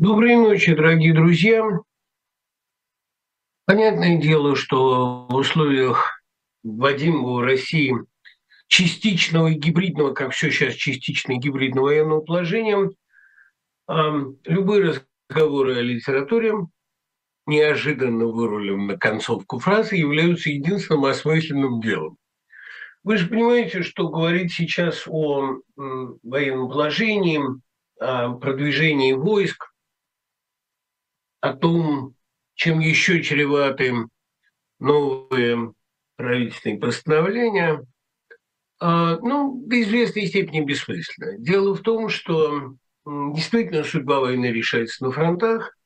Доброй ночи, дорогие друзья. Понятное дело, что в условиях вводимого России частичного гибридного, как все сейчас частично гибридного военного положения, любые разговоры о литературе, неожиданно вырулим на концовку фразы, являются единственным осмысленным делом. Вы же понимаете, что говорить сейчас о военном положении, о продвижении войск, о том, чем еще чреваты новые правительственные постановления, а, ну, до известной степени бессмысленно. Дело в том, что действительно судьба войны решается на фронтах,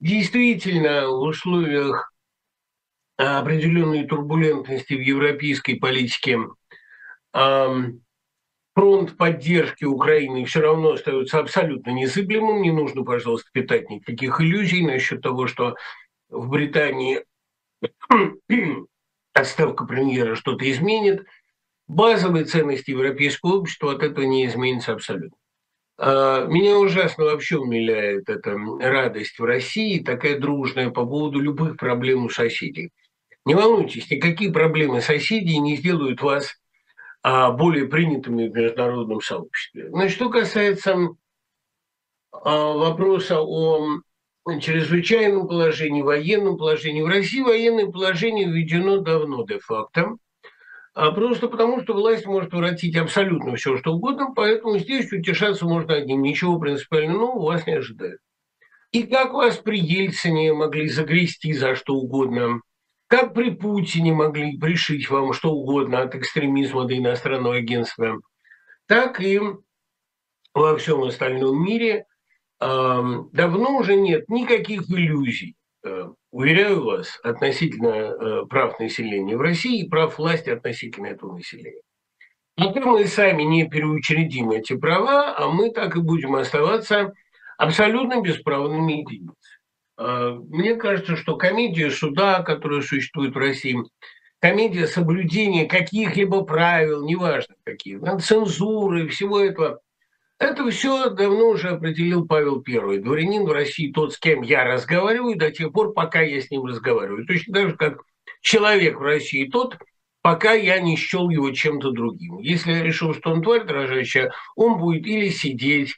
действительно в условиях определенной турбулентности в европейской политике фронт поддержки Украины все равно остается абсолютно незыблемым. Не нужно, пожалуйста, питать никаких иллюзий насчет того, что в Британии отставка премьера что-то изменит. Базовые ценности европейского общества от этого не изменится абсолютно. А, меня ужасно вообще умиляет эта радость в России, такая дружная по поводу любых проблем у соседей. Не волнуйтесь, никакие проблемы соседей не сделают вас более принятыми в международном сообществе. Но что касается а, вопроса о чрезвычайном положении, военном положении. В России военное положение введено давно де-факто, а просто потому, что власть может воротить абсолютно все, что угодно, поэтому здесь утешаться можно одним. Ничего принципиально нового вас не ожидает. И как вас при Ельцине могли загрести за что угодно – как при Путине могли пришить вам что угодно от экстремизма до иностранного агентства, так и во всем остальном мире давно уже нет никаких иллюзий, э, уверяю вас, относительно э, прав населения в России и прав власти относительно этого населения. Пока мы сами не переучредим эти права, а мы так и будем оставаться абсолютно бесправными единицами. Э, мне кажется, что комедия суда, которая существует в России, комедия соблюдения каких-либо правил, неважно каких, цензуры, всего этого, это все давно уже определил Павел I. Дворянин в России тот, с кем я разговариваю, до тех пор, пока я с ним разговариваю. Точно так же, как человек в России тот, пока я не счел его чем-то другим. Если я решил, что он тварь дрожащая, он будет или сидеть,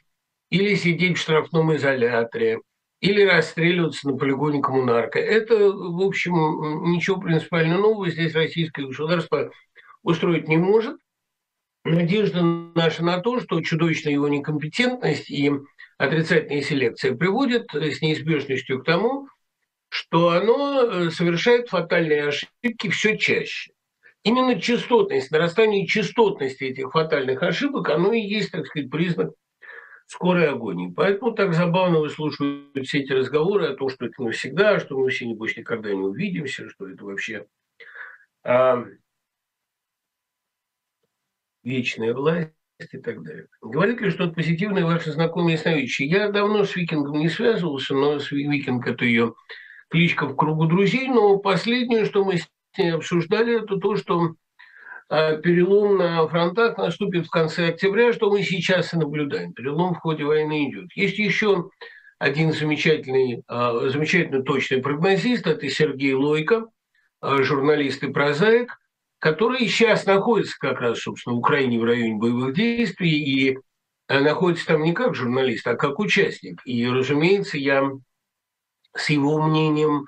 или сидеть в штрафном изоляторе, или расстреливаться на полигоне коммунарка. Это, в общем, ничего принципиально нового здесь российское государство устроить не может. Надежда наша на то, что чудовищная его некомпетентность и отрицательная селекция приводят с неизбежностью к тому, что оно э, совершает фатальные ошибки все чаще. Именно частотность, нарастание частотности этих фатальных ошибок, оно и есть, так сказать, признак скорой агонии. Поэтому так забавно выслушивают все эти разговоры о том, что это навсегда, что мы все, небось, никогда не увидимся, что это вообще а, вечная власть и так далее. Говорит ли что-то позитивное ваши знакомые ясновидящие? Я давно с Викингом не связывался, но с Викинг – это ее кличка в кругу друзей, но последнее, что мы с ней обсуждали, это то, что перелом на фронтах наступит в конце октября, что мы сейчас и наблюдаем. Перелом в ходе войны идет. Есть еще один замечательный, а, замечательно точный прогнозист, это Сергей Лойко, а, журналист и прозаик, который сейчас находится как раз, собственно, в Украине в районе боевых действий и находится там не как журналист, а как участник. И, разумеется, я с его мнением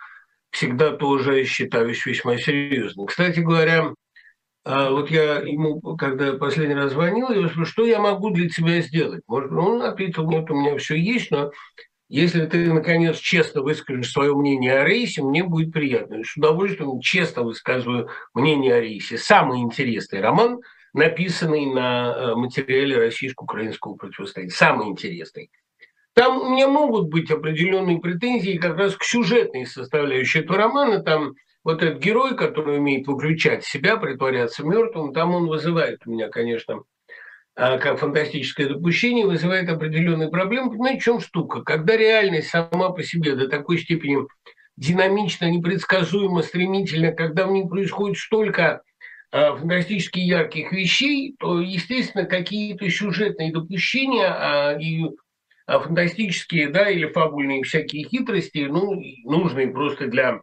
всегда тоже считаюсь весьма серьезным. Кстати говоря, а вот я ему, когда последний раз звонил, я спросил, что я могу для тебя сделать? Может, он ответил, нет, у меня все есть, но если ты, наконец, честно выскажешь свое мнение о рейсе, мне будет приятно. И с удовольствием честно высказываю мнение о рейсе. Самый интересный роман, написанный на э, материале российско-украинского противостояния. Самый интересный. Там у меня могут быть определенные претензии как раз к сюжетной составляющей этого романа. Там вот этот герой, который умеет выключать себя, притворяться мертвым, там он вызывает у меня, конечно, а, как фантастическое допущение, вызывает определенные проблемы. Понимаете, в чем штука? Когда реальность сама по себе до такой степени динамично, непредсказуемо, стремительно, когда в ней происходит столько а, фантастически ярких вещей, то, естественно, какие-то сюжетные допущения а, и фантастические, да, или фабульные всякие хитрости, ну, нужные просто для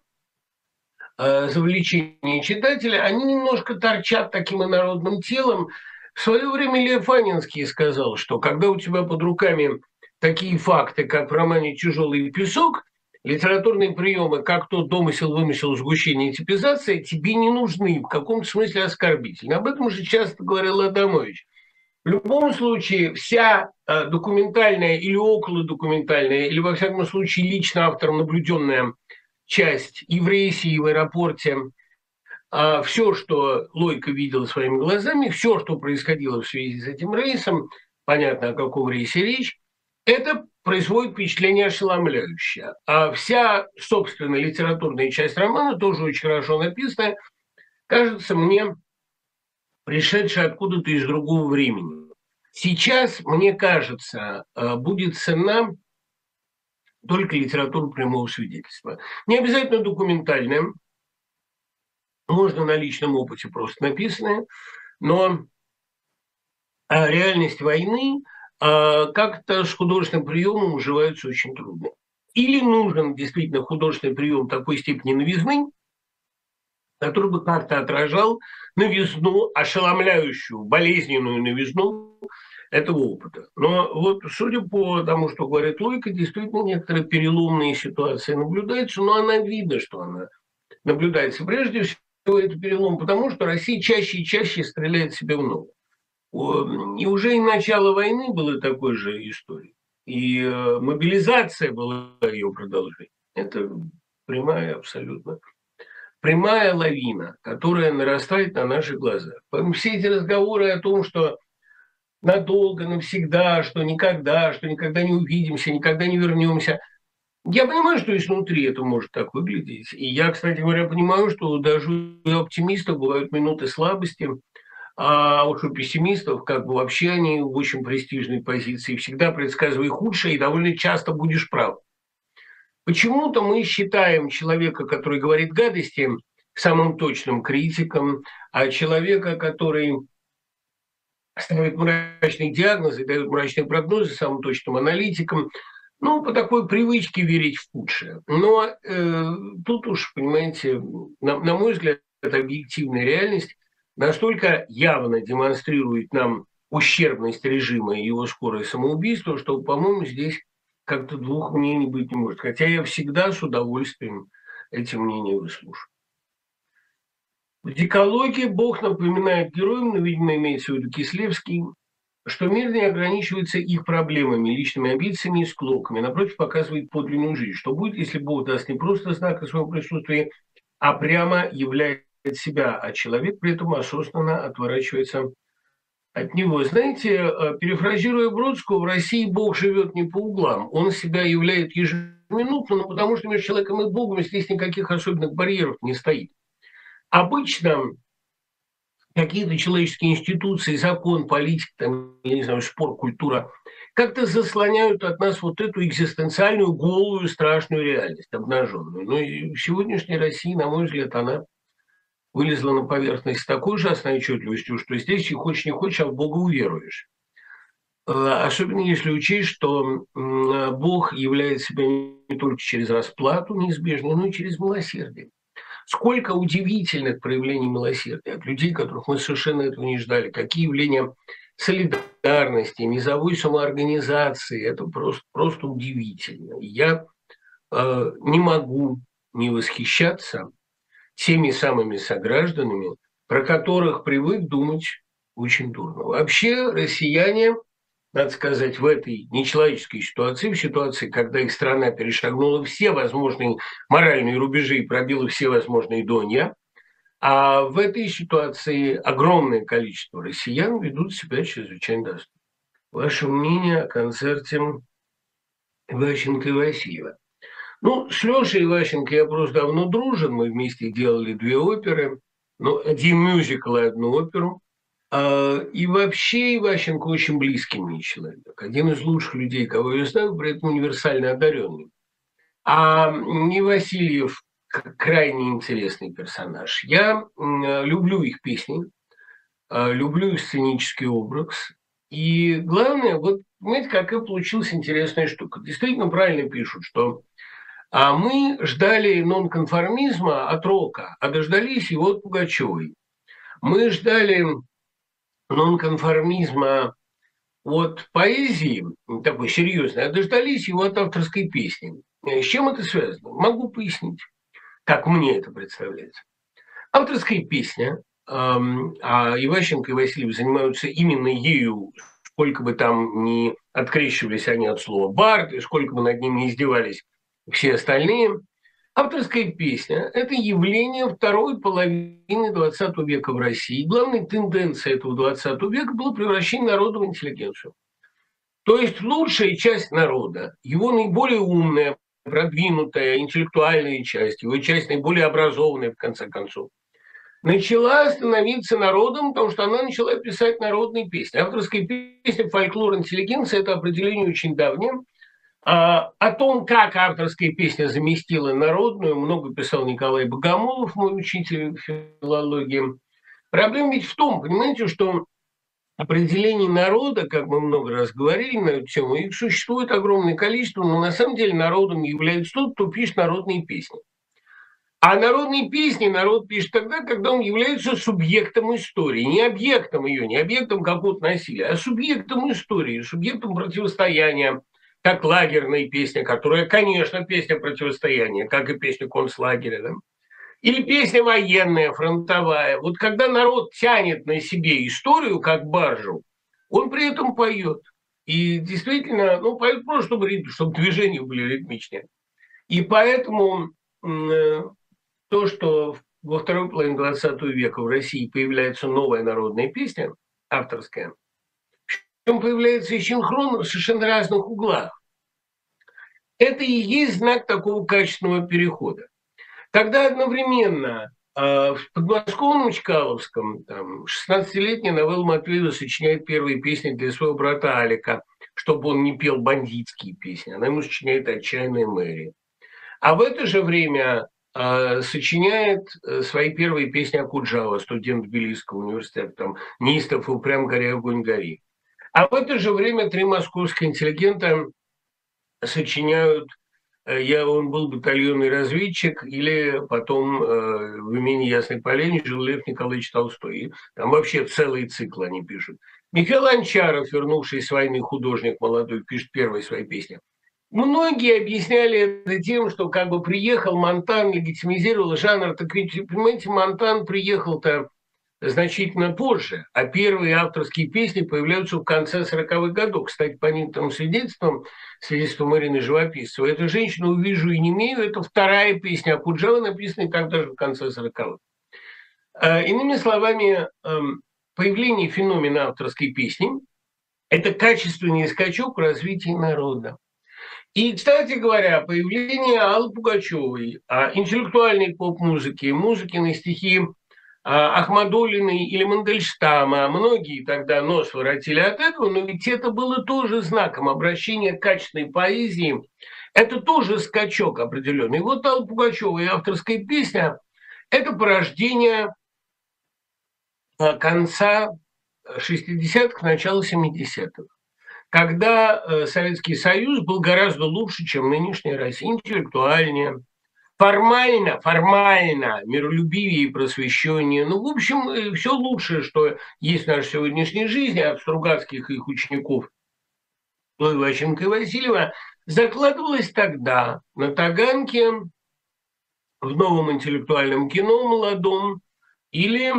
э, завлечения читателя, они немножко торчат таким инородным телом. В свое время Лев Анинский сказал, что когда у тебя под руками такие факты, как в романе «Тяжелый песок», литературные приемы, как то домысел, вымысел, сгущение, типизация, тебе не нужны, в каком-то смысле оскорбительны. Об этом уже часто говорил Адамович. В любом случае, вся э, документальная или околодокументальная, или, во всяком случае, лично автором наблюденная часть и в аэропорте, а все, что Лойка видел своими глазами, все, что происходило в связи с этим рейсом, понятно, о каком рейсе речь, это производит впечатление ошеломляющее. А вся, собственно, литературная часть романа, тоже очень хорошо написанная, кажется мне пришедшая откуда-то из другого времени. Сейчас, мне кажется, э, будет цена только литература прямого свидетельства. Не обязательно документальная, можно на личном опыте просто написанная, но э, реальность войны э, как-то с художественным приемом уживаются очень трудно. Или нужен действительно художественный прием такой степени новизны, который бы как-то отражал новизну, ошеломляющую, болезненную новизну этого опыта. Но вот судя по тому, что говорит Лойка, действительно некоторые переломные ситуации наблюдаются, но она видно, что она наблюдается. Прежде всего, это перелом, потому что Россия чаще и чаще стреляет себе в ногу. И уже и начало войны было такой же историей. И э, мобилизация была ее продолжением. Это прямая абсолютно прямая лавина, которая нарастает на наших глазах. Поэтому все эти разговоры о том, что надолго, навсегда, что никогда, что никогда не увидимся, никогда не вернемся. Я понимаю, что изнутри это может так выглядеть. И я, кстати говоря, понимаю, что даже у оптимистов бывают минуты слабости, а уж у пессимистов, как бы вообще они в очень престижной позиции, всегда предсказывай худшее, и довольно часто будешь прав. Почему-то мы считаем человека, который говорит гадости, самым точным критиком, а человека, который ставит мрачные диагнозы, дает мрачные прогнозы самым точным аналитиком, ну, по такой привычке верить в худшее. Но э, тут уж, понимаете, на, на мой взгляд, это объективная реальность настолько явно демонстрирует нам ущербность режима и его скорое самоубийство, что, по-моему, здесь как-то двух мнений быть не может. Хотя я всегда с удовольствием эти мнения выслушаю. В дикологии Бог напоминает героям, но, видимо, имеется в виду Кислевский, что мир не ограничивается их проблемами, личными амбициями и склоками, напротив, показывает подлинную жизнь. Что будет, если Бог даст не просто знак о своем присутствии, а прямо являет себя, а человек при этом осознанно отворачивается от него. Знаете, э, перефразируя Бродского, в России Бог живет не по углам. Он себя являет ежеминутно, но потому что между человеком и Богом здесь никаких особенных барьеров не стоит. Обычно какие-то человеческие институции, закон, политика, там, я не знаю, спорт, культура, как-то заслоняют от нас вот эту экзистенциальную, голую, страшную реальность, обнаженную. Но и в сегодняшней России, на мой взгляд, она вылезла на поверхность с такой ужасной отчетливостью, что здесь и хочешь не хочешь, а в Бога уверуешь. Э, особенно если учесть, что Бог являет себя не только через расплату неизбежную, но и через милосердие. Сколько удивительных проявлений милосердия от людей, которых мы совершенно этого не ждали. Какие явления солидарности, низовой самоорганизации. Это просто, просто удивительно. Я э, не могу не восхищаться теми самыми согражданами, про которых привык думать очень дурно. Вообще россияне, надо сказать, в этой нечеловеческой ситуации, в ситуации, когда их страна перешагнула все возможные моральные рубежи и пробила все возможные донья, а в этой ситуации огромное количество россиян ведут себя чрезвычайно достойно. Ваше мнение о концерте Ващенко и Васильева? Ну, с Лешей Иващенко я просто давно дружен. Мы вместе делали две оперы. Ну, один мюзикл и одну оперу. А, и вообще Иващенко очень близкий мне человек. Один из лучших людей, кого я знаю, при этом универсально одаренный. А не Васильев крайне интересный персонаж. Я люблю их песни, а, люблю их сценический образ. И главное, вот понимаете, какая получилась интересная штука. Действительно правильно пишут, что а мы ждали нонконформизма от Рока, а дождались его от Пугачевой. Мы ждали нонконформизма от поэзии, такой серьезной, а дождались его от авторской песни. С чем это связано? Могу пояснить, как мне это представляется. Авторская песня, а Иващенко и Васильев занимаются именно ею, сколько бы там ни открещивались они от слова «бард», и сколько бы над ними издевались все остальные. Авторская песня – это явление второй половины XX века в России. Главной тенденцией этого XX века было превращение народа в интеллигенцию. То есть лучшая часть народа, его наиболее умная, продвинутая, интеллектуальная часть, его часть наиболее образованная, в конце концов, начала становиться народом, потому что она начала писать народные песни. Авторская песня «Фольклор интеллигенции» – это определение очень давнее – о том, как авторская песня заместила народную, много писал Николай Богомолов, мой учитель филологии. Проблема ведь в том, понимаете, что определений народа, как мы много раз говорили на эту тему, их существует огромное количество, но на самом деле народом является тот, кто пишет народные песни. А народные песни народ пишет тогда, когда он является субъектом истории, не объектом ее, не объектом какого-то насилия, а субъектом истории, субъектом противостояния, как лагерная песня, которая, конечно, песня противостояния, как и песня концлагеря, да? или песня военная, фронтовая. Вот когда народ тянет на себе историю, как баржу, он при этом поет. И действительно, ну, поет просто, чтобы, чтобы движения были ритмичнее. И поэтому э, то, что во второй половине 20 века в России появляется новая народная песня, авторская, причем появляется и синхрон в совершенно разных углах это и есть знак такого качественного перехода. Когда одновременно э, в подмосковном Чкаловском там, 16-летний Навел Матвеева сочиняет первые песни для своего брата Алика, чтобы он не пел бандитские песни. Она ему сочиняет «Отчаянная Мэри». А в это же время э, сочиняет э, свои первые песни Акуджава, студент Тбилисского университета, там «Нистов и упрям горя огонь гори». А в это же время три московских интеллигента сочиняют э, я, он был батальонный разведчик, или потом э, в имени Ясной Поляне жил Лев Николаевич Толстой. Там вообще целый цикл они пишут. Михаил Анчаров, вернувший с войны художник молодой, пишет первые свои песни. Многие объясняли это тем, что как бы приехал Монтан, легитимизировал жанр. Так ведь, понимаете, Монтан приехал-то значительно позже, а первые авторские песни появляются в конце 40-х годов. Кстати, по некоторым свидетельствам, свидетельству Марины Живописцевой, эту женщину увижу и не имею, это вторая песня Акуджава, написанная тогда же в конце 40-х. А, иными словами, эм, появление феномена авторской песни – это качественный скачок в развитии народа. И, кстати говоря, появление Аллы Пугачевой, а, интеллектуальной поп-музыки, музыки на стихи а, Ахмадулины или Мандельштама, многие тогда нос воротили от этого, но ведь это было тоже знаком обращения к качественной поэзии. Это тоже скачок определенный. Вот Алла Пугачева и авторская песня – это порождение а, конца 60-х, начала 70-х когда э, Советский Союз был гораздо лучше, чем нынешняя Россия, интеллектуальнее, формально, формально миролюбивее и просвещение. Ну, в общем, э, все лучшее, что есть в нашей сегодняшней жизни от Стругацких их учеников. Ващенко и Васильева, закладывалось тогда на Таганке, в новом интеллектуальном кино молодом или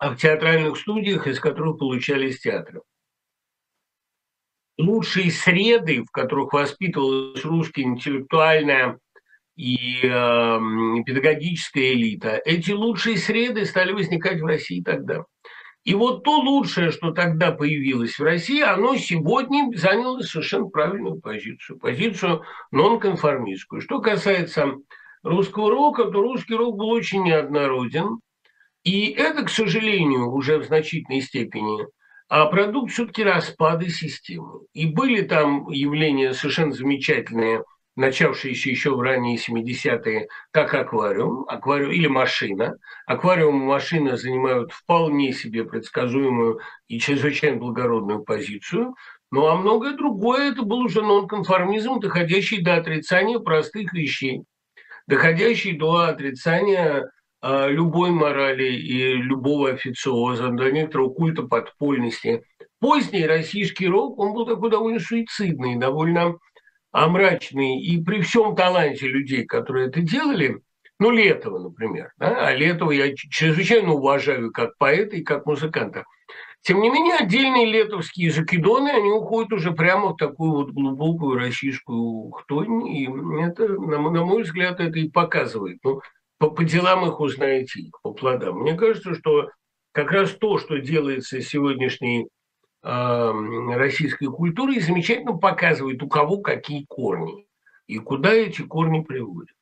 в театральных студиях, из которых получались театры лучшие среды, в которых воспитывалась русская интеллектуальная и э, педагогическая элита, эти лучшие среды стали возникать в России тогда. И вот то лучшее, что тогда появилось в России, оно сегодня заняло совершенно правильную позицию, позицию нонконформистскую. Что касается русского рока, то русский рок был очень неоднороден. И это, к сожалению, уже в значительной степени а продукт все-таки распада системы. И были там явления совершенно замечательные начавшиеся еще в ранние 70-е, как аквариум, аквариум или машина. Аквариум и машина занимают вполне себе предсказуемую и чрезвычайно благородную позицию. Ну а многое другое это был уже нонконформизм, доходящий до отрицания простых вещей, доходящий до отрицания любой морали и любого официоза, до некоторого культа подпольности. Поздний российский рок, он был такой довольно суицидный, довольно мрачный, и при всем таланте людей, которые это делали, ну, Летова, например, да, а Летова я чрезвычайно уважаю как поэта и как музыканта. Тем не менее, отдельные летовские закидоны, они уходят уже прямо в такую вот глубокую российскую хтонь, и это, на мой взгляд, это и показывает. Ну, по, по делам их узнаете, по плодам. Мне кажется, что как раз то, что делается сегодняшней российской культуры и замечательно показывает, у кого какие корни и куда эти корни приводят.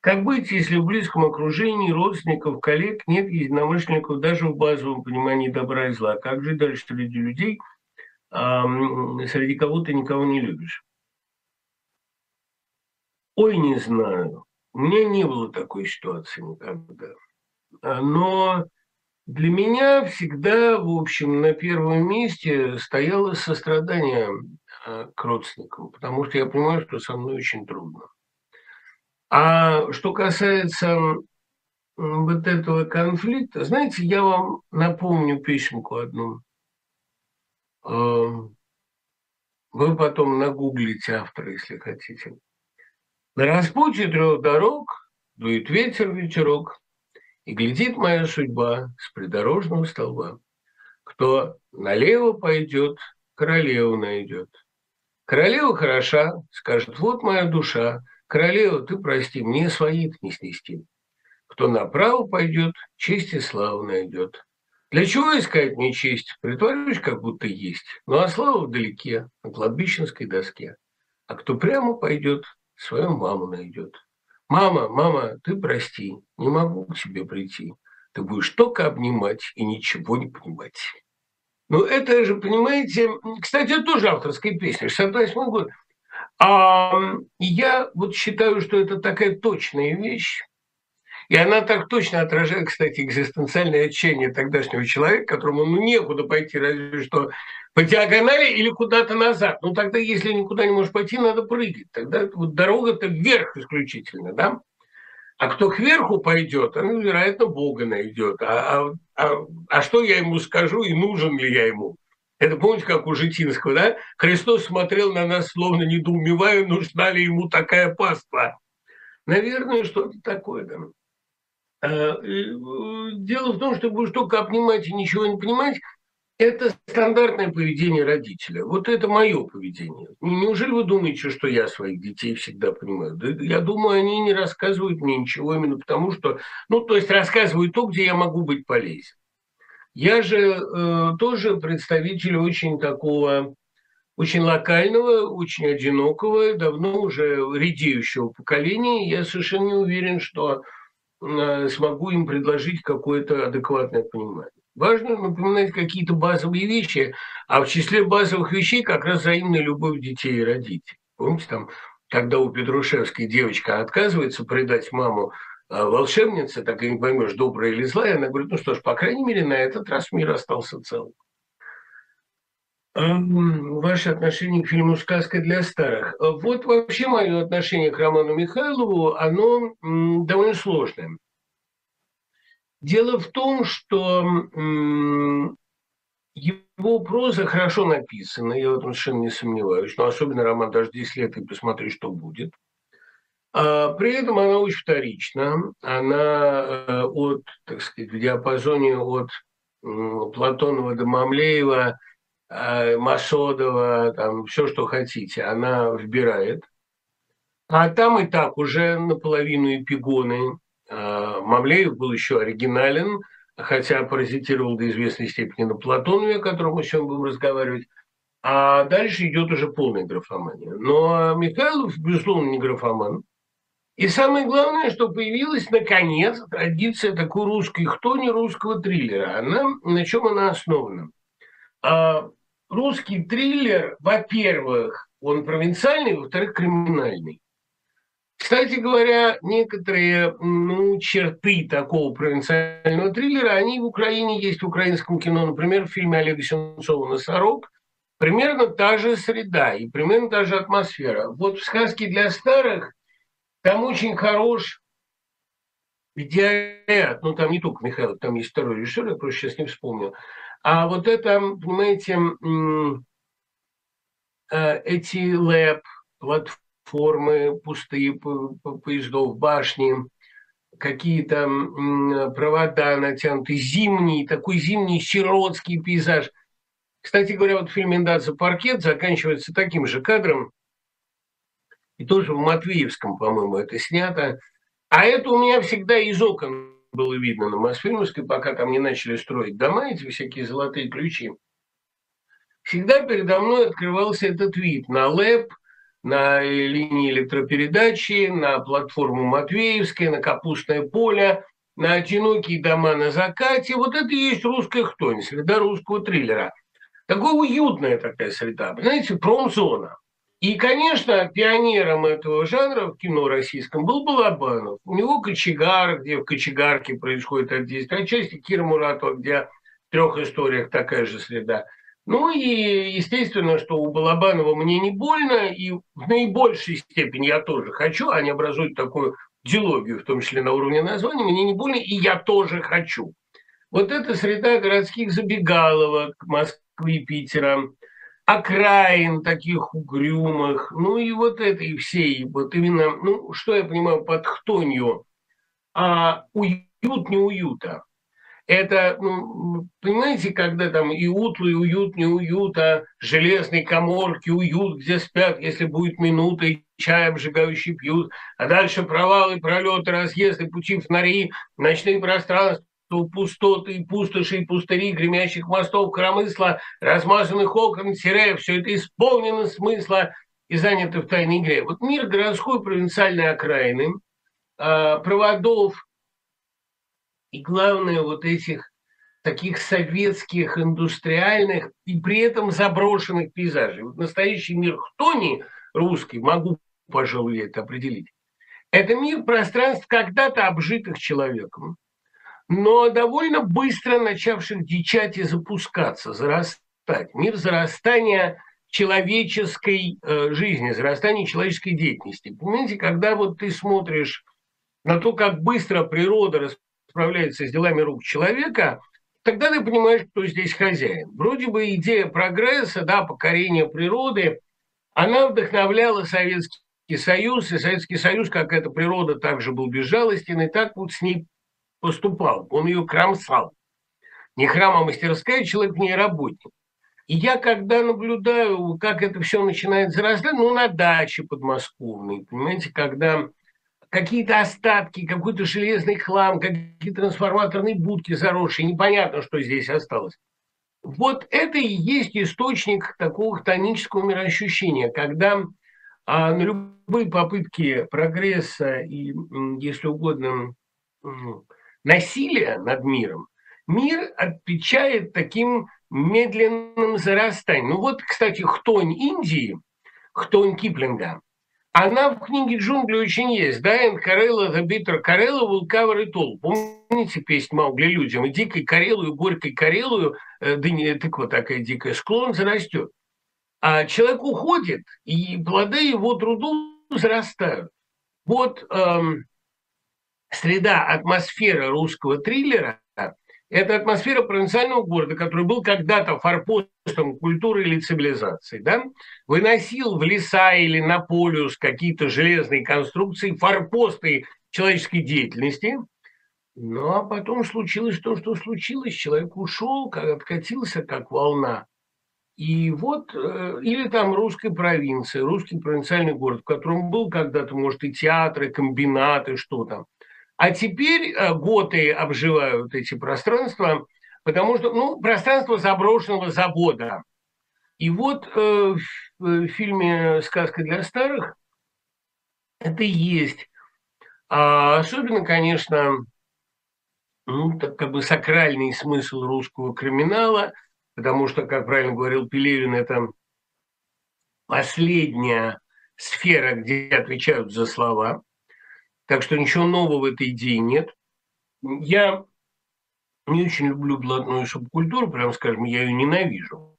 Как быть, если в близком окружении родственников, коллег нет единомышленников даже в базовом понимании добра и зла? Как жить дальше среди людей, среди кого ты никого не любишь? Ой, не знаю. У меня не было такой ситуации никогда. Но для меня всегда, в общем, на первом месте стояло сострадание а, к родственникам, потому что я понимаю, что со мной очень трудно. А что касается вот этого конфликта, знаете, я вам напомню песенку одну. Вы потом нагуглите автора, если хотите. На распутье трех дорог дует ветер, ветерок, и глядит моя судьба с придорожного столба. Кто налево пойдет, королеву найдет. Королева хороша, скажет, вот моя душа. Королева, ты прости, мне своих не снести. Кто направо пойдет, честь и славу найдет. Для чего искать мне честь? Притворюсь, как будто есть. Ну а слава вдалеке, на кладбищенской доске. А кто прямо пойдет, свою маму найдет. Мама, мама, ты прости, не могу к тебе прийти. Ты будешь только обнимать и ничего не понимать. Ну, это же, понимаете, кстати, это тоже авторская песня, 68 год. А я вот считаю, что это такая точная вещь, и она так точно отражает, кстати, экзистенциальное отчаяние тогдашнего человека, которому ну, некуда пойти, разве что по диагонали или куда-то назад. Ну, тогда, если никуда не можешь пойти, надо прыгать. Тогда вот дорога-то вверх исключительно, да? А кто кверху пойдет, он, вероятно, Бога найдет. А, а, а, а что я ему скажу и нужен ли я ему? Это помните, как у Житинского, да? Христос смотрел на нас, словно недоумевая, нужна ли ему такая паства. Наверное, что-то такое, да. А, э, дело в том, что будешь только обнимать и ничего не понимать, это стандартное поведение родителя. Вот это мое поведение. Неужели вы думаете, что я своих детей всегда понимаю? Да, я думаю, они не рассказывают мне ничего именно потому, что... Ну, то есть рассказывают то, где я могу быть полезен. Я же э, тоже представитель очень такого, очень локального, очень одинокого, давно уже редеющего поколения. Я совершенно не уверен, что э, смогу им предложить какое-то адекватное понимание. Важно напоминать какие-то базовые вещи, а в числе базовых вещей как раз взаимная любовь детей и родителей. Помните, там, когда у Петрушевской девочка отказывается предать маму а, волшебнице, так и не поймешь, добрая или злая, она говорит, ну что ж, по крайней мере, на этот раз мир остался целым. Ваше отношение к фильму «Сказка для старых». Вот вообще мое отношение к Роману Михайлову, оно довольно сложное. Дело в том, что его проза хорошо написана, я в этом совершенно не сомневаюсь, но особенно роман «Даже 10 лет и посмотри, что будет». А при этом она очень вторична, она э, от, так сказать, в диапазоне от Платонова до Мамлеева, э, Масодова, там все, что хотите, она вбирает. А там и так уже наполовину эпигоны, а, Мамлеев был еще оригинален, хотя паразитировал до известной степени на Платонове, о котором мы сегодня будем разговаривать. А дальше идет уже полная графомания. Но Михайлов, безусловно, не графоман. И самое главное, что появилась, наконец, традиция такой русской хтони, русского триллера. Она, на чем она основана? А, русский триллер, во-первых, он провинциальный, во-вторых, криминальный. Кстати говоря, некоторые ну, черты такого провинциального триллера, они в Украине есть, в украинском кино. Например, в фильме Олега Сенцова «Носорог» примерно та же среда и примерно та же атмосфера. Вот в «Сказке для старых» там очень хорош идея, ну там не только Михаил, там есть второй режиссер, я просто сейчас не вспомнил. А вот это, понимаете, э, эти лэп, платформы, формы пустые поездов, башни, какие-то провода натянуты, зимний, такой зимний сиротский пейзаж. Кстати говоря, вот фильм «Индация паркет» заканчивается таким же кадром, и тоже в Матвеевском, по-моему, это снято. А это у меня всегда из окон было видно на Мосфильмовской, пока там не начали строить дома, эти всякие золотые ключи. Всегда передо мной открывался этот вид на ЛЭП, на линии электропередачи, на платформу Матвеевская, на Капустное поле, на одинокие дома на закате. Вот это и есть русская хтонь, среда русского триллера. Такая уютная такая среда, знаете, промзона. И, конечно, пионером этого жанра в кино российском был Балабанов. У него «Кочегар», где в «Кочегарке» происходит от действия, отчасти Кира Муратова, где в трех историях такая же среда – ну и естественно, что у Балабанова мне не больно, и в наибольшей степени я тоже хочу, они образуют такую дилогию, в том числе на уровне названия, мне не больно, и я тоже хочу. Вот эта среда городских забегаловок Москвы, и Питера, окраин таких угрюмых, ну и вот этой всей, вот именно, ну, что я понимаю под хтонью, а уют не уюта это, ну, понимаете, когда там и утлый уют, не уют, а железной коморки уют, где спят, если будет минута, и чай обжигающий пьют, а дальше провалы, пролеты, разъезды, пути фонари, ночные пространства, пустоты, и пустоши и пустыри, гремящих мостов, коромысла, размазанных окон, тире, все это исполнено смысла и занято в тайной игре. Вот мир городской провинциальной окраины, а, проводов, и главное вот этих таких советских, индустриальных и при этом заброшенных пейзажей. Вот настоящий мир Хтони русский, могу, пожалуй, это определить, это мир пространств, когда-то обжитых человеком, но довольно быстро начавших дичать и запускаться, зарастать. Мир зарастания человеческой э, жизни, зарастания человеческой деятельности. Понимаете, когда вот ты смотришь на то, как быстро природа справляется с делами рук человека, тогда ты понимаешь, кто здесь хозяин. Вроде бы идея прогресса, да, покорения природы, она вдохновляла Советский Союз, и Советский Союз, как эта природа, также был безжалостен, и так вот с ней поступал. Он ее кромсал. Не храм, а мастерская, человек в ней работник. И я, когда наблюдаю, как это все начинает зарастать, ну, на даче подмосковной, понимаете, когда какие-то остатки, какой-то железный хлам, какие-то трансформаторные будки заросшие, непонятно, что здесь осталось. Вот это и есть источник такого тонического мироощущения, когда а, на любые попытки прогресса и, если угодно, насилия над миром, мир отвечает таким медленным зарастанием. Ну вот, кстати, хтонь Индии, хтонь Киплинга – она в книге «Джунгли» очень есть. Да, and Карелла, Карелла cover it all. Помните песню Маугли людям? И дикой Карелую, горькой Карелую, э, дыня, тыква такая дикая, склон зарастет. А человек уходит, и плоды его трудов зарастают. Вот эм, среда, атмосфера русского триллера это атмосфера провинциального города, который был когда-то форпостом культуры или цивилизации, да? выносил в леса или на полюс какие-то железные конструкции, форпосты человеческой деятельности. Ну, а потом случилось то, что случилось. Человек ушел, как откатился, как волна. И вот, э, или там русская провинция, русский провинциальный город, в котором был когда-то, может, и театры, комбинаты, что там – а теперь э, готы обживают эти пространства, потому что, ну, пространство заброшенного завода. И вот э, в фильме «Сказка для старых» это есть. А особенно, конечно, ну, так, как бы сакральный смысл русского криминала, потому что, как правильно говорил Пелевин, это последняя сфера, где отвечают за слова. Так что ничего нового в этой идее нет. Я не очень люблю блатную субкультуру, прям скажем, я ее ненавижу.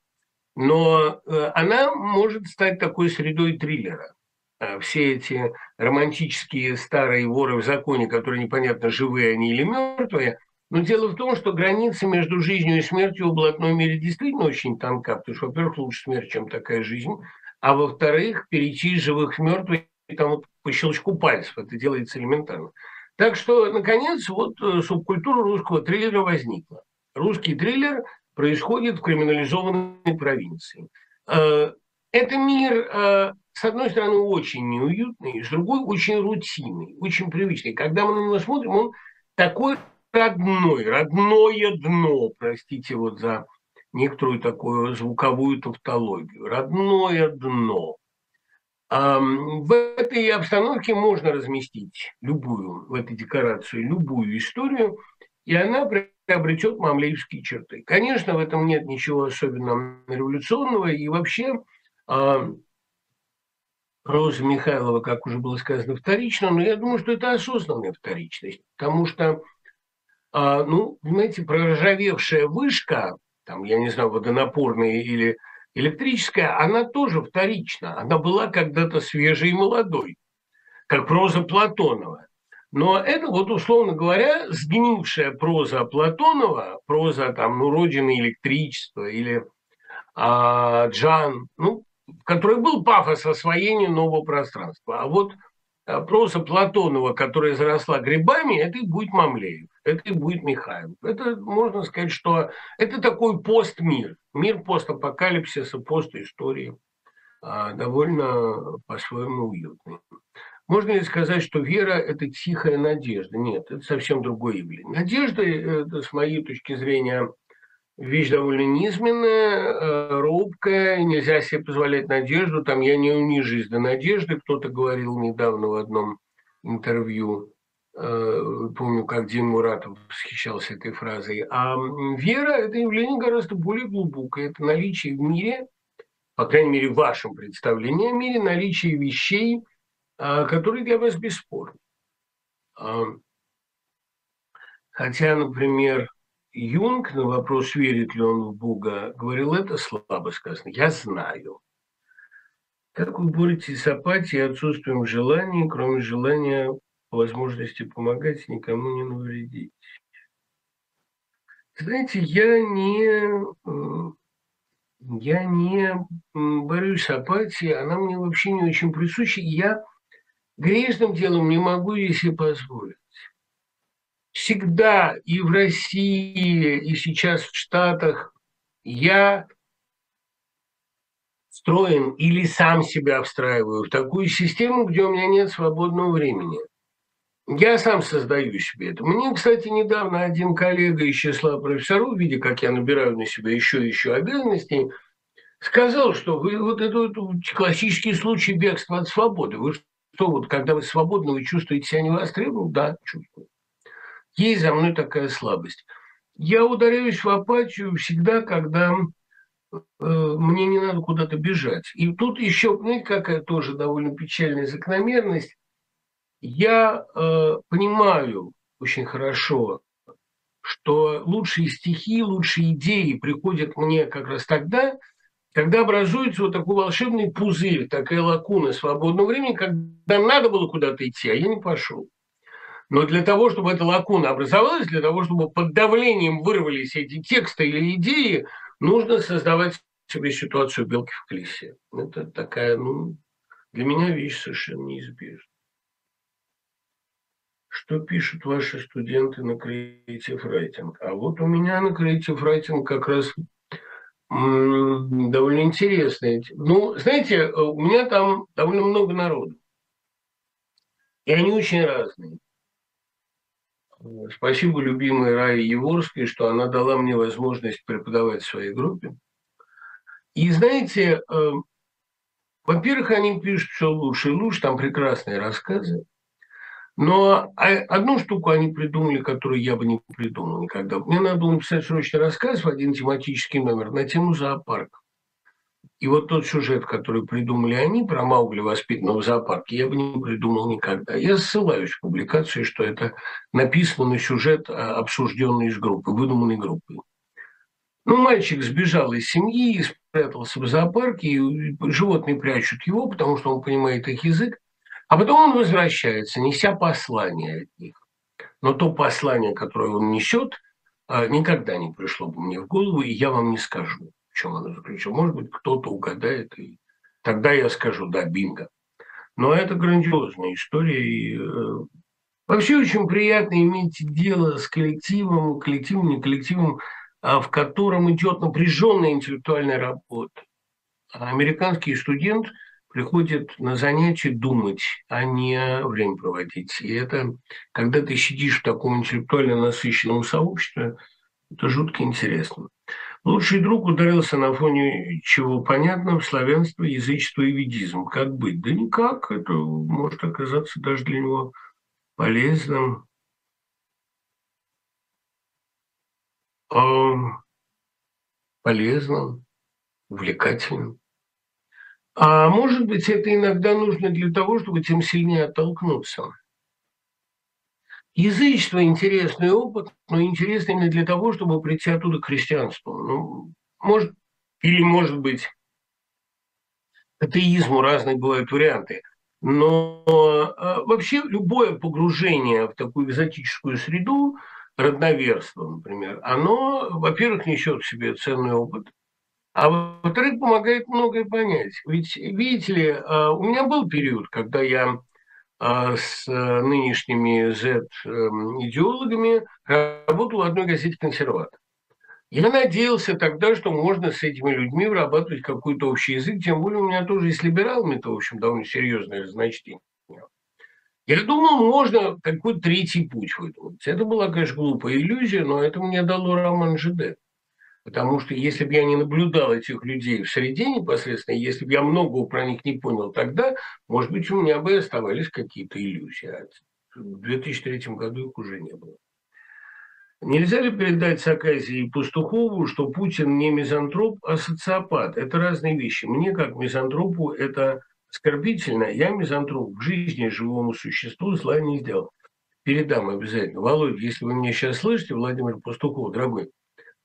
Но э, она может стать такой средой триллера. А все эти романтические старые воры в законе, которые непонятно, живые они или мертвые. Но дело в том, что граница между жизнью и смертью в блатном мире действительно очень тонка, потому что, во-первых, лучше смерть, чем такая жизнь, а во-вторых, перейти из живых в мертвые там по щелчку пальцев, это делается элементарно. Так что, наконец, вот э, субкультура русского триллера возникла. Русский триллер происходит в криминализованной провинции. Э, это мир э, с одной стороны, очень неуютный, с другой очень рутинный, очень привычный. Когда мы на него смотрим, он такой родной, родное дно, простите вот за некоторую такую звуковую тавтологию, родное дно. В этой обстановке можно разместить любую, в этой декорации, любую историю, и она приобретет мамлеевские черты. Конечно, в этом нет ничего особенно революционного, и вообще проза Михайлова, как уже было сказано, вторична, но я думаю, что это осознанная вторичность, потому что, а, ну, понимаете, проржавевшая вышка, там, я не знаю, водонапорная или электрическая, она тоже вторична. Она была когда-то свежей и молодой, как проза Платонова. Но это вот, условно говоря, сгнившая проза Платонова, проза там, ну, Родины электричества или а, Джан, ну, в которой был пафос освоения нового пространства. А вот э, проза Платонова, которая заросла грибами, это и будет Мамлеев, это и будет Михайлов. Это, можно сказать, что это такой постмир, мир постапокалипсиса, постистории, а, довольно по-своему уютный. Можно ли сказать, что вера – это тихая надежда? Нет, это совсем другое явление. Надежда, это, с моей точки зрения, вещь довольно низменная, э, робкая, нельзя себе позволять надежду, там я не унижусь до надежды, кто-то говорил недавно в одном интервью, э, помню, как Дин Муратов восхищался этой фразой, а вера – это явление гораздо более глубокое, это наличие в мире, по крайней мере, в вашем представлении о мире, наличие вещей, э, которые для вас бесспорны. Хотя, например, Юнг на вопрос, верит ли он в Бога, говорил, это слабо сказано. Я знаю. Как вы боретесь с апатией и отсутствием желания, кроме желания возможности помогать никому не навредить? Знаете, я не, я не борюсь с апатией, она мне вообще не очень присуща. Я грешным делом не могу ей себе позволить всегда и в России, и сейчас в Штатах я строен или сам себя встраиваю в такую систему, где у меня нет свободного времени. Я сам создаю себе это. Мне, кстати, недавно один коллега из числа профессоров, видя, как я набираю на себя еще и еще обязанностей, сказал, что вы вот это вот классический случай бегства от свободы. Вы что, вот когда вы свободны, вы чувствуете себя невостребованным? Да, чувствую. Есть за мной такая слабость. Я ударяюсь в апатию всегда, когда э, мне не надо куда-то бежать. И тут еще, знаете, какая тоже довольно печальная закономерность. Я э, понимаю очень хорошо, что лучшие стихи, лучшие идеи приходят мне как раз тогда, когда образуется вот такой волшебный пузырь, такая лакуна свободного времени, когда надо было куда-то идти, а я не пошел. Но для того, чтобы эта лакуна образовалась, для того, чтобы под давлением вырвались эти тексты или идеи, нужно создавать себе ситуацию белки в колесе. Это такая, ну, для меня вещь совершенно неизбежна. Что пишут ваши студенты на Creative Writing? А вот у меня на Creative Writing как раз довольно интересно. Ну, знаете, у меня там довольно много народу. И они очень разные. Спасибо любимой Рае Еворской, что она дала мне возможность преподавать в своей группе. И знаете, э, во-первых, они пишут все лучше и лучше, там прекрасные рассказы. Но а, одну штуку они придумали, которую я бы не придумал никогда. Мне надо было написать срочный рассказ в один тематический номер на тему зоопарка. И вот тот сюжет, который придумали они про Маугли, воспитанного в зоопарке, я бы не придумал никогда. Я ссылаюсь в публикации, что это написано на сюжет, а, обсужденный из группы, выдуманной группой. Ну, мальчик сбежал из семьи спрятался в зоопарке, и животные прячут его, потому что он понимает их язык. А потом он возвращается, неся послание от них. Но то послание, которое он несет, а, никогда не пришло бы мне в голову, и я вам не скажу, в чем оно заключено. Может быть, кто-то угадает, и тогда я скажу, да, бинго. Но это грандиозная история, и э, вообще очень приятно иметь дело с коллективом, коллективом, не коллективом, а в котором идет напряженная интеллектуальная работа. А американский студент – приходит на занятия думать, а не время проводить. И это, когда ты сидишь в таком интеллектуально насыщенном сообществе, это жутко интересно. Лучший друг ударился на фоне чего понятно в славянство, язычество и ведизм. Как быть? Да никак. Это может оказаться даже для него полезным. полезным, увлекательным. А может быть, это иногда нужно для того, чтобы тем сильнее оттолкнуться. Язычество – интересный опыт, но интересный именно для того, чтобы прийти оттуда к христианству. Ну, может, или, может быть, атеизму разные бывают варианты. Но а, вообще любое погружение в такую экзотическую среду, родноверство, например, оно, во-первых, несет в себе ценный опыт, а во-вторых, помогает многое понять. Ведь, видите ли, а, у меня был период, когда я а, с э, нынешними Z-идеологами работал в одной газете «Консерватор». Я надеялся тогда, что можно с этими людьми вырабатывать какой-то общий язык, тем более у меня тоже и с либералами это, в общем, довольно серьезное разночтение. Я думал, можно какой-то третий путь выдумать. Это была, конечно, глупая иллюзия, но это мне дало роман ЖД. Потому что если бы я не наблюдал этих людей в среде непосредственно, если бы я многого про них не понял тогда, может быть, у меня бы оставались какие-то иллюзии. А в 2003 году их уже не было. Нельзя ли передать Сакази и Пастухову, что Путин не мизантроп, а социопат? Это разные вещи. Мне, как мизантропу, это оскорбительно. Я мизантроп в жизни живому существу зла не сделал. Передам обязательно. Володь, если вы меня сейчас слышите, Владимир Пастухов, дорогой,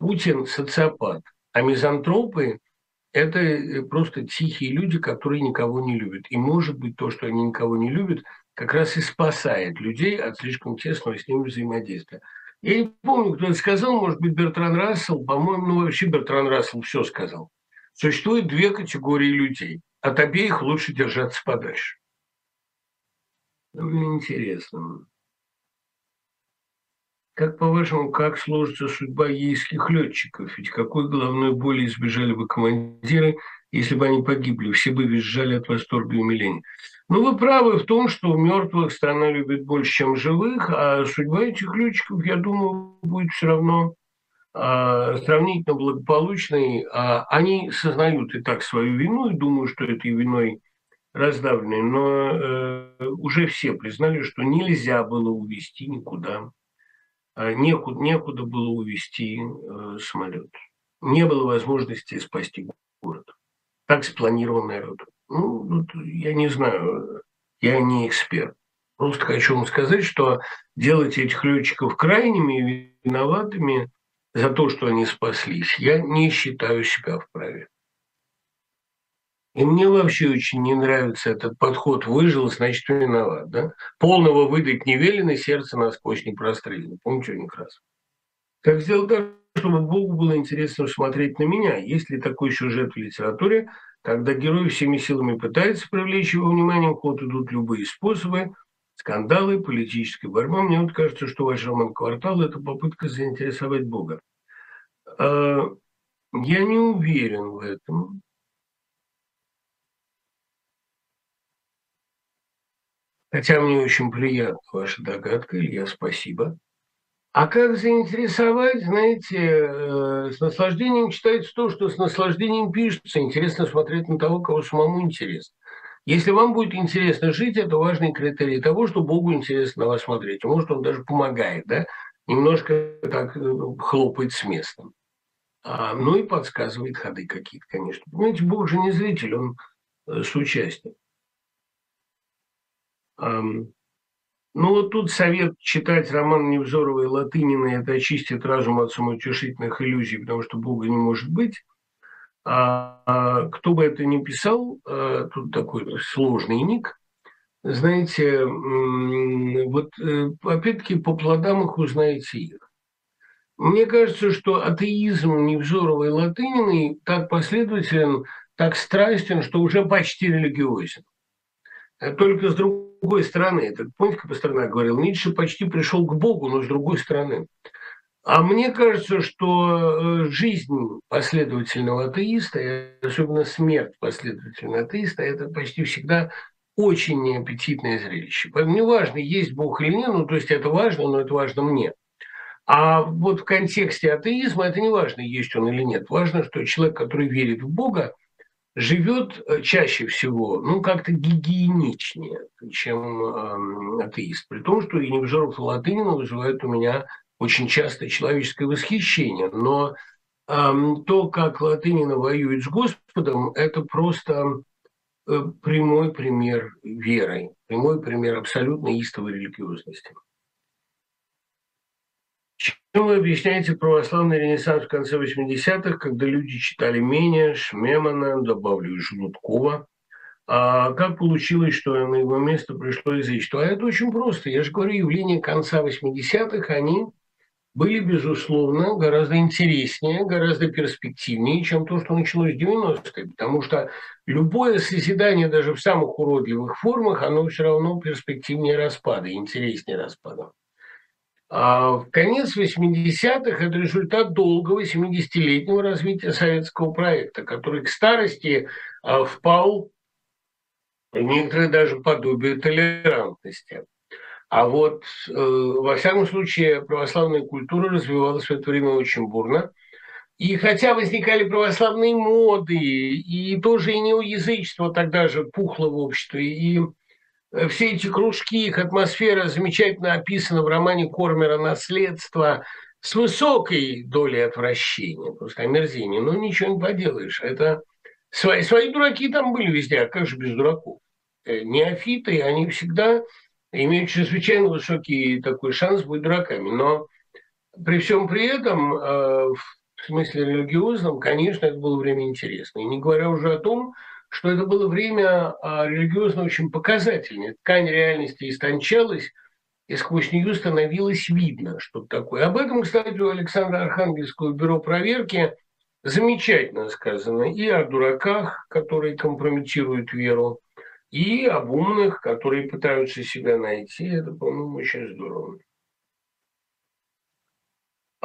Путин социопат, а мизантропы – это э, просто тихие люди, которые никого не любят. И, может быть, то, что они никого не любят, как раз и спасает людей от слишком тесного с ними взаимодействия. Я не помню, кто это сказал, может быть, Бертран Рассел, по-моему, ну вообще Бертран Рассел все сказал. Существует две категории людей. От обеих лучше держаться подальше. Довольно интересно. Как, по-вашему, как сложится судьба ейских летчиков? Ведь какой головной боли избежали бы командиры, если бы они погибли? Все бы визжали от восторга и умиления. Ну, вы правы в том, что мертвых страна любит больше, чем живых, а судьба этих летчиков, я думаю, будет все равно а, сравнительно благополучной. А, они сознают и так свою вину и думают, что этой виной раздавлены, но э, уже все признали, что нельзя было увести никуда некуда, некуда было увезти э, самолет. Не было возможности спасти город. Так спланирован народ. Ну, я не знаю, я не эксперт. Просто хочу вам сказать, что делать этих летчиков крайними виноватыми за то, что они спаслись, я не считаю себя вправе. И мне вообще очень не нравится этот подход «выжил, значит, виноват». Да? Полного выдать не велено, сердце насквозь не прострелено. Помните Некрасов? Как сделать так, чтобы Богу было интересно смотреть на меня? Есть ли такой сюжет в литературе, когда герой всеми силами пытается привлечь его внимание, в ход идут любые способы, скандалы, политическая борьба. Мне вот кажется, что ваш роман «Квартал» – это попытка заинтересовать Бога. А, я не уверен в этом. Хотя мне очень приятна ваша догадка, Илья, спасибо. А как заинтересовать, знаете, э, с наслаждением читается то, что с наслаждением пишется. Интересно смотреть на того, кого самому интересно. Если вам будет интересно жить, это важный критерий того, что Богу интересно на вас смотреть. Может, он даже помогает, да? Немножко так э, хлопает с места. А, ну и подсказывает ходы какие-то, конечно. Понимаете, Бог же не зритель, он э, соучастник. Ну вот тут совет читать роман Невзорова и Латынина – это очистит разум от самоутешительных иллюзий, потому что Бога не может быть. А, а кто бы это ни писал, а, тут такой сложный ник, знаете, вот э, опять-таки по плодам их узнаете их. Мне кажется, что атеизм Невзорова и Латыниной так последователен, так страстен, что уже почти религиозен. А только с другой стороны, это, помните, как Пастернак говорил, Ницше почти пришел к Богу, но с другой стороны. А мне кажется, что э, жизнь последовательного атеиста, и особенно смерть последовательного атеиста, это почти всегда очень неаппетитное зрелище. Поэтому неважно, есть Бог или нет, ну то есть это важно, но это важно мне – а вот в контексте атеизма это не важно, есть он или нет. Важно, что человек, который верит в Бога, живет э, чаще всего, ну, как-то гигиеничнее, чем э, атеист. При том, что и Невзоров и Латынина вызывают у меня очень часто человеческое восхищение. Но э, то, как Латынина воюет с Господом, это просто э, прямой пример веры, прямой пример абсолютно истовой религиозности. Чем вы объясняете православный ренессанс в конце 80-х, когда люди читали Меня, Шмемана, добавлю, Желудкова? А как получилось, что на его место пришло язычество? А это очень просто. Я же говорю, явления конца 80-х, они были, безусловно, гораздо интереснее, гораздо перспективнее, чем то, что началось в 90-е. Потому что любое созидание, даже в самых уродливых формах, оно все равно перспективнее распада, интереснее распада. А в конец 80-х – это результат долгого 70-летнего развития советского проекта, который к старости а, впал в некоторое даже подобие толерантности. А вот, э, во всяком случае, православная культура развивалась в это время очень бурно. И хотя возникали православные моды, и тоже и неоязычество тогда же пухло в обществе, и все эти кружки, их атмосфера замечательно описана в романе Кормера «Наследство» с высокой долей отвращения, просто омерзения. Но ничего не поделаешь. Это свои, свои дураки там были везде, а как же без дураков? Э, неофиты, они всегда имеют чрезвычайно высокий такой шанс быть дураками. Но при всем при этом, э, в смысле религиозном, конечно, это было время интересно. И не говоря уже о том, что это было время а, религиозно очень показательное. Ткань реальности истончалась, и сквозь нее становилось видно что-то такое. Об этом, кстати, у Александра Архангельского бюро проверки замечательно сказано и о дураках, которые компрометируют веру, и об умных, которые пытаются себя найти. Это, по-моему, очень здорово.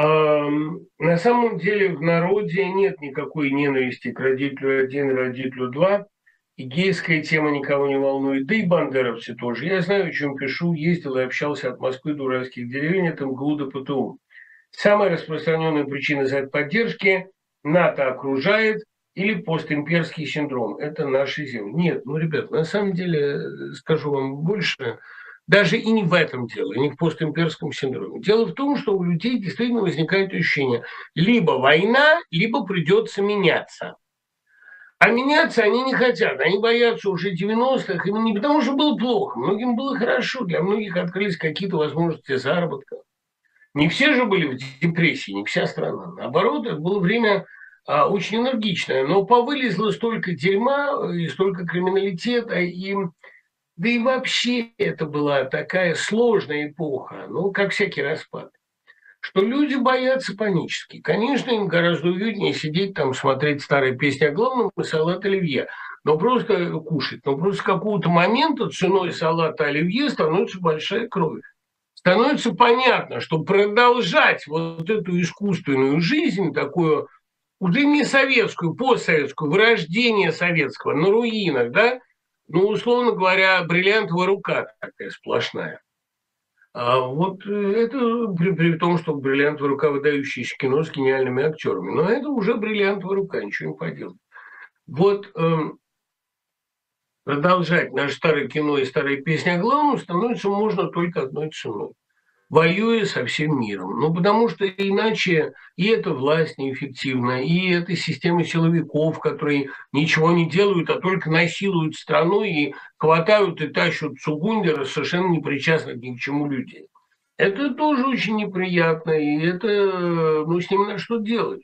На самом деле в народе нет никакой ненависти к родителю один и родителю два. И гейская тема никого не волнует, да и бандеровцы тоже. Я знаю, о чем пишу, ездил и общался от Москвы до уральских деревень, это МГУ до ПТУ. Самая распространенная причина за поддержки – НАТО окружает или постимперский синдром. Это наши земли. Нет, ну, ребят, на самом деле, скажу вам больше, даже и не в этом дело, не в постимперском синдроме. Дело в том, что у людей действительно возникает ощущение, либо война, либо придется меняться. А меняться они не хотят. Они боятся уже 90-х, именно не потому, что было плохо. Многим было хорошо, для многих открылись какие-то возможности заработка. Не все же были в депрессии, не вся страна. Наоборот, это было время а, очень энергичное. Но повылезло столько дерьма и столько криминалитета, и да и вообще это была такая сложная эпоха, ну, как всякий распад, что люди боятся панически. Конечно, им гораздо уютнее сидеть там, смотреть старые песни о главном и салат оливье. Но просто кушать. Но просто с какого-то момента ценой салата оливье становится большая кровь. Становится понятно, что продолжать вот эту искусственную жизнь, такую уже не советскую, постсоветскую, вырождение советского на руинах, да, ну, условно говоря, бриллиантовая рука такая сплошная. А вот э, это при, при том, что бриллиантовая рука выдающаяся кино с гениальными актерами. Но это уже бриллиантовая рука, ничего не поделать. Вот э, продолжать наше старое кино и старые песни о главном становится можно только одной ценой. Воюя со всем миром. Ну, потому что иначе и эта власть неэффективна, и эта система силовиков, которые ничего не делают, а только насилуют страну и хватают и тащат Цугундера совершенно непричастных ни к чему людей. Это тоже очень неприятно, и это, ну, с ним надо что делать.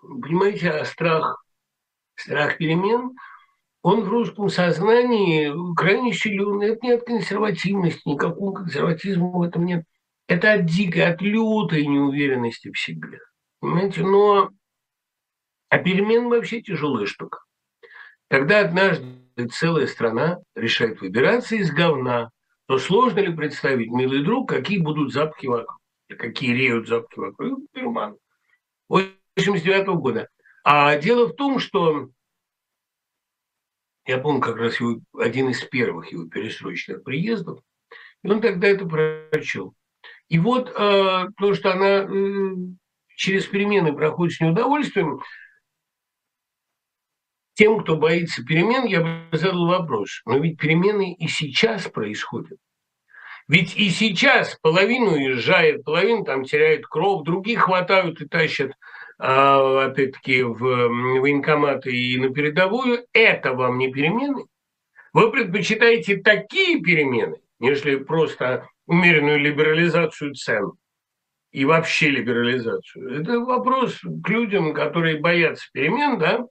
Понимаете, а страх, страх перемен – он в русском сознании крайне силен. Это не от консервативности, никакого консерватизма в этом нет. Это от дикой, от лютой неуверенности в себе. Понимаете, но а перемен вообще тяжелая штука. Когда однажды целая страна решает выбираться из говна, то сложно ли представить, милый друг, какие будут запахи вокруг, какие реют запахи вокруг? Перман. 89 -го года. А дело в том, что я помню как раз его, один из первых его перестроечных приездов, и он тогда это прочел. И вот э, то, что она э, через перемены проходит с неудовольствием, тем, кто боится перемен, я бы задал вопрос. Но ведь перемены и сейчас происходят. Ведь и сейчас половину уезжает, половину там теряет кровь, других хватают и тащат опять-таки, в военкоматы и на передовую, это вам не перемены? Вы предпочитаете такие перемены, нежели просто умеренную либерализацию цен и вообще либерализацию? Это вопрос к людям, которые боятся перемен, да?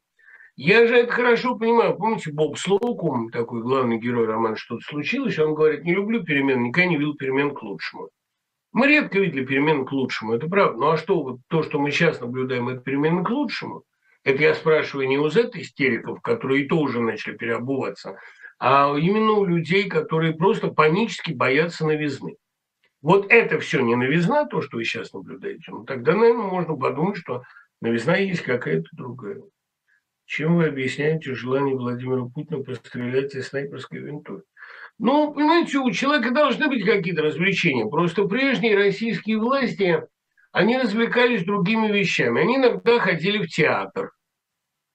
Я же это хорошо понимаю. Помните, Боб Слоукум, такой главный герой романа «Что-то случилось», он говорит, не люблю перемен, никогда не видел перемен к лучшему. Мы редко видели перемены к лучшему, это правда. Ну а что, вот то, что мы сейчас наблюдаем, это перемены к лучшему? Это я спрашиваю не у Z-истериков, которые и то уже начали переобуваться, а именно у людей, которые просто панически боятся новизны. Вот это все не новизна, то, что вы сейчас наблюдаете, ну тогда, наверное, можно подумать, что новизна есть какая-то другая. Чем вы объясняете желание Владимира Путина пострелять из снайперской винтовки? Ну, понимаете, у человека должны быть какие-то развлечения. Просто прежние российские власти, они развлекались другими вещами. Они иногда ходили в театр.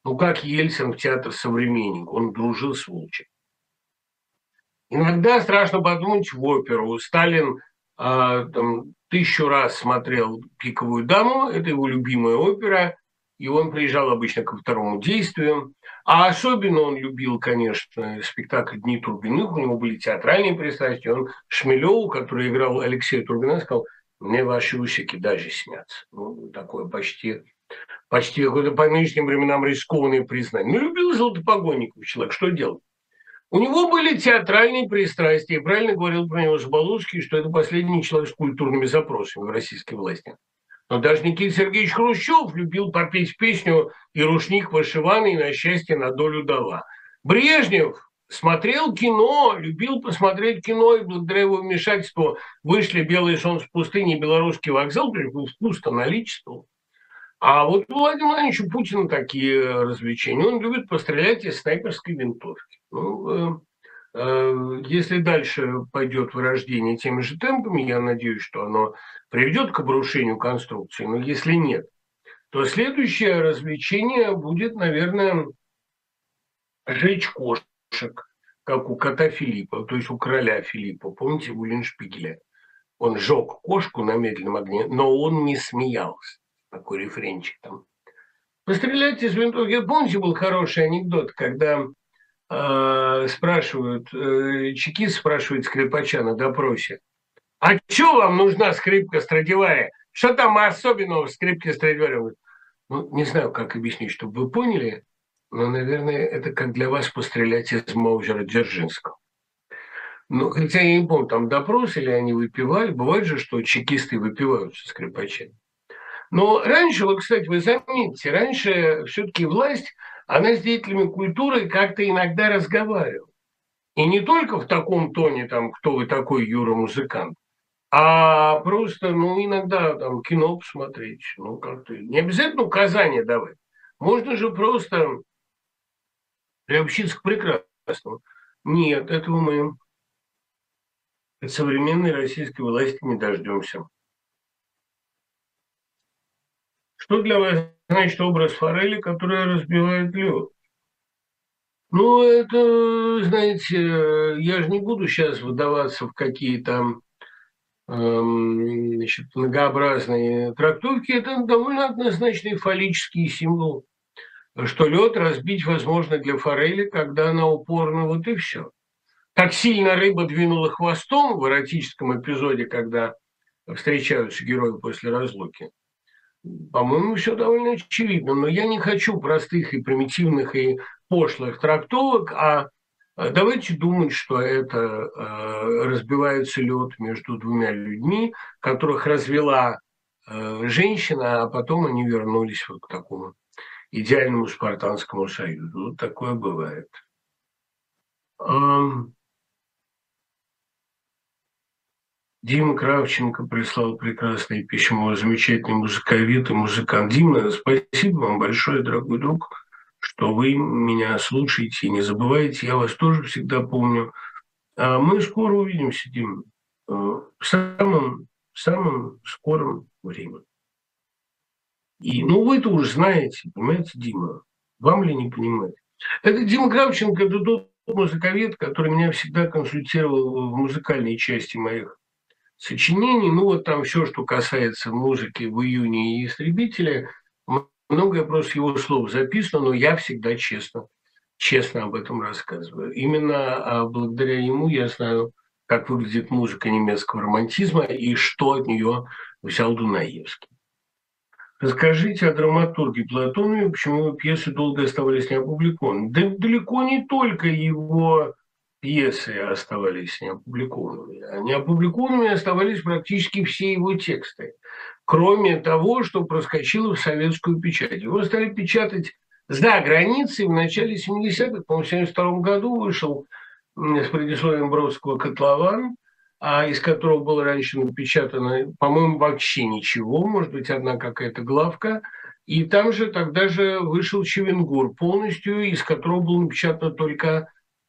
Ну, как Ельцин в театр «Современник». Он дружил с Волчем. Иногда страшно подумать в оперу. Сталин э, там, тысячу раз смотрел «Пиковую даму», это его любимая опера, и он приезжал обычно ко второму действию. А особенно он любил, конечно, спектакль «Дни Турбиных», у него были театральные пристрастия. Он Шмелеву, который играл Алексея Турбина, сказал, мне ваши усики даже снятся. Ну, такое почти, почти какое-то по нынешним временам рискованное признание. Ну, любил Золотопогонников человек, что делать? У него были театральные пристрастия, и правильно говорил про него Заболоцкий, что это последний человек с культурными запросами в российской власти. Но даже Никита Сергеевич Хрущев любил попеть песню «И рушник вышиванный на счастье на долю дала». Брежнев смотрел кино, любил посмотреть кино, и благодаря его вмешательству вышли «Белый сон с пустыни» и «Белорусский вокзал», то есть был вкус-то. А вот у Владимира Владимировича Путина такие развлечения. Он любит пострелять из снайперской винтовки. Ну, э, если дальше пойдет вырождение теми же темпами, я надеюсь, что оно приведет к обрушению конструкции, но если нет, то следующее развлечение будет, наверное, жечь кошек, как у кота Филиппа, то есть у короля Филиппа. Помните, в Уллиншпигеле? Он сжег кошку на медленном огне, но он не смеялся. Такой рефренчик там. Пострелять из винтовки. Помните, был хороший анекдот, когда э, спрашивают, э, чекист спрашивает скрипача на допросе, а что вам нужна скрипка Страдивари? Что там особенного в скрипке Страдивари? Ну, не знаю, как объяснить, чтобы вы поняли, но, наверное, это как для вас пострелять из Маузера Дзержинского. Ну, хотя я не помню, там допрос или они выпивали. Бывает же, что чекисты выпивают со скрипачами. Но раньше, вот, кстати, вы заметите, раньше все-таки власть, она с деятелями культуры как-то иногда разговаривала. И не только в таком тоне, там, кто вы такой, Юра, музыкант, а просто, ну, иногда там кино посмотреть, ну, как-то, не обязательно указания давать. Можно же просто приобщиться к прекрасному. Нет, этого мы от современной российской власти не дождемся. Что для вас значит образ форели, которая разбивает лед? Ну, это, знаете, я же не буду сейчас выдаваться в какие-то эм, значит, многообразные трактовки. Это довольно однозначный фаллический символ, что лед разбить возможно для форели, когда она упорна, вот и все. Как сильно рыба двинула хвостом в эротическом эпизоде, когда встречаются герои после разлуки. По-моему, все довольно очевидно, но я не хочу простых и примитивных и пошлых трактовок, а давайте думать, что это э, разбивается лед между двумя людьми, которых развела э, женщина, а потом они вернулись вот к такому идеальному спартанскому союзу. Вот такое бывает. Дима Кравченко прислал прекрасное письмо, замечательный музыковед и музыкант. Дима, спасибо вам большое, дорогой друг, что вы меня слушаете и не забывайте. Я вас тоже всегда помню. А мы скоро увидимся, Дима, э, в самом, в самом скором времени. И, ну, вы это уже знаете, понимаете, Дима, вам ли не понимать? Это Дима Кравченко, это тот музыковед, который меня всегда консультировал в музыкальной части моих сочинений. Ну, вот там все, что касается музыки в июне и «Истребителя», многое просто его слов записано, но я всегда честно, честно об этом рассказываю. Именно а, благодаря ему я знаю, как выглядит музыка немецкого романтизма и что от нее взял Дунаевский. Расскажите о драматурге Платонове, почему пьесы долго оставались неопубликованными. Да далеко не только его пьесы оставались неопубликованными. А неопубликованными оставались практически все его тексты, кроме того, что проскочило в советскую печать. Его стали печатать за границей в начале 70-х, по-моему, в 72 году вышел с предисловием Бродского «Котлован», а из которого было раньше напечатано, по-моему, вообще ничего, может быть, одна какая-то главка. И там же тогда же вышел Чевенгур полностью, из которого было напечатано только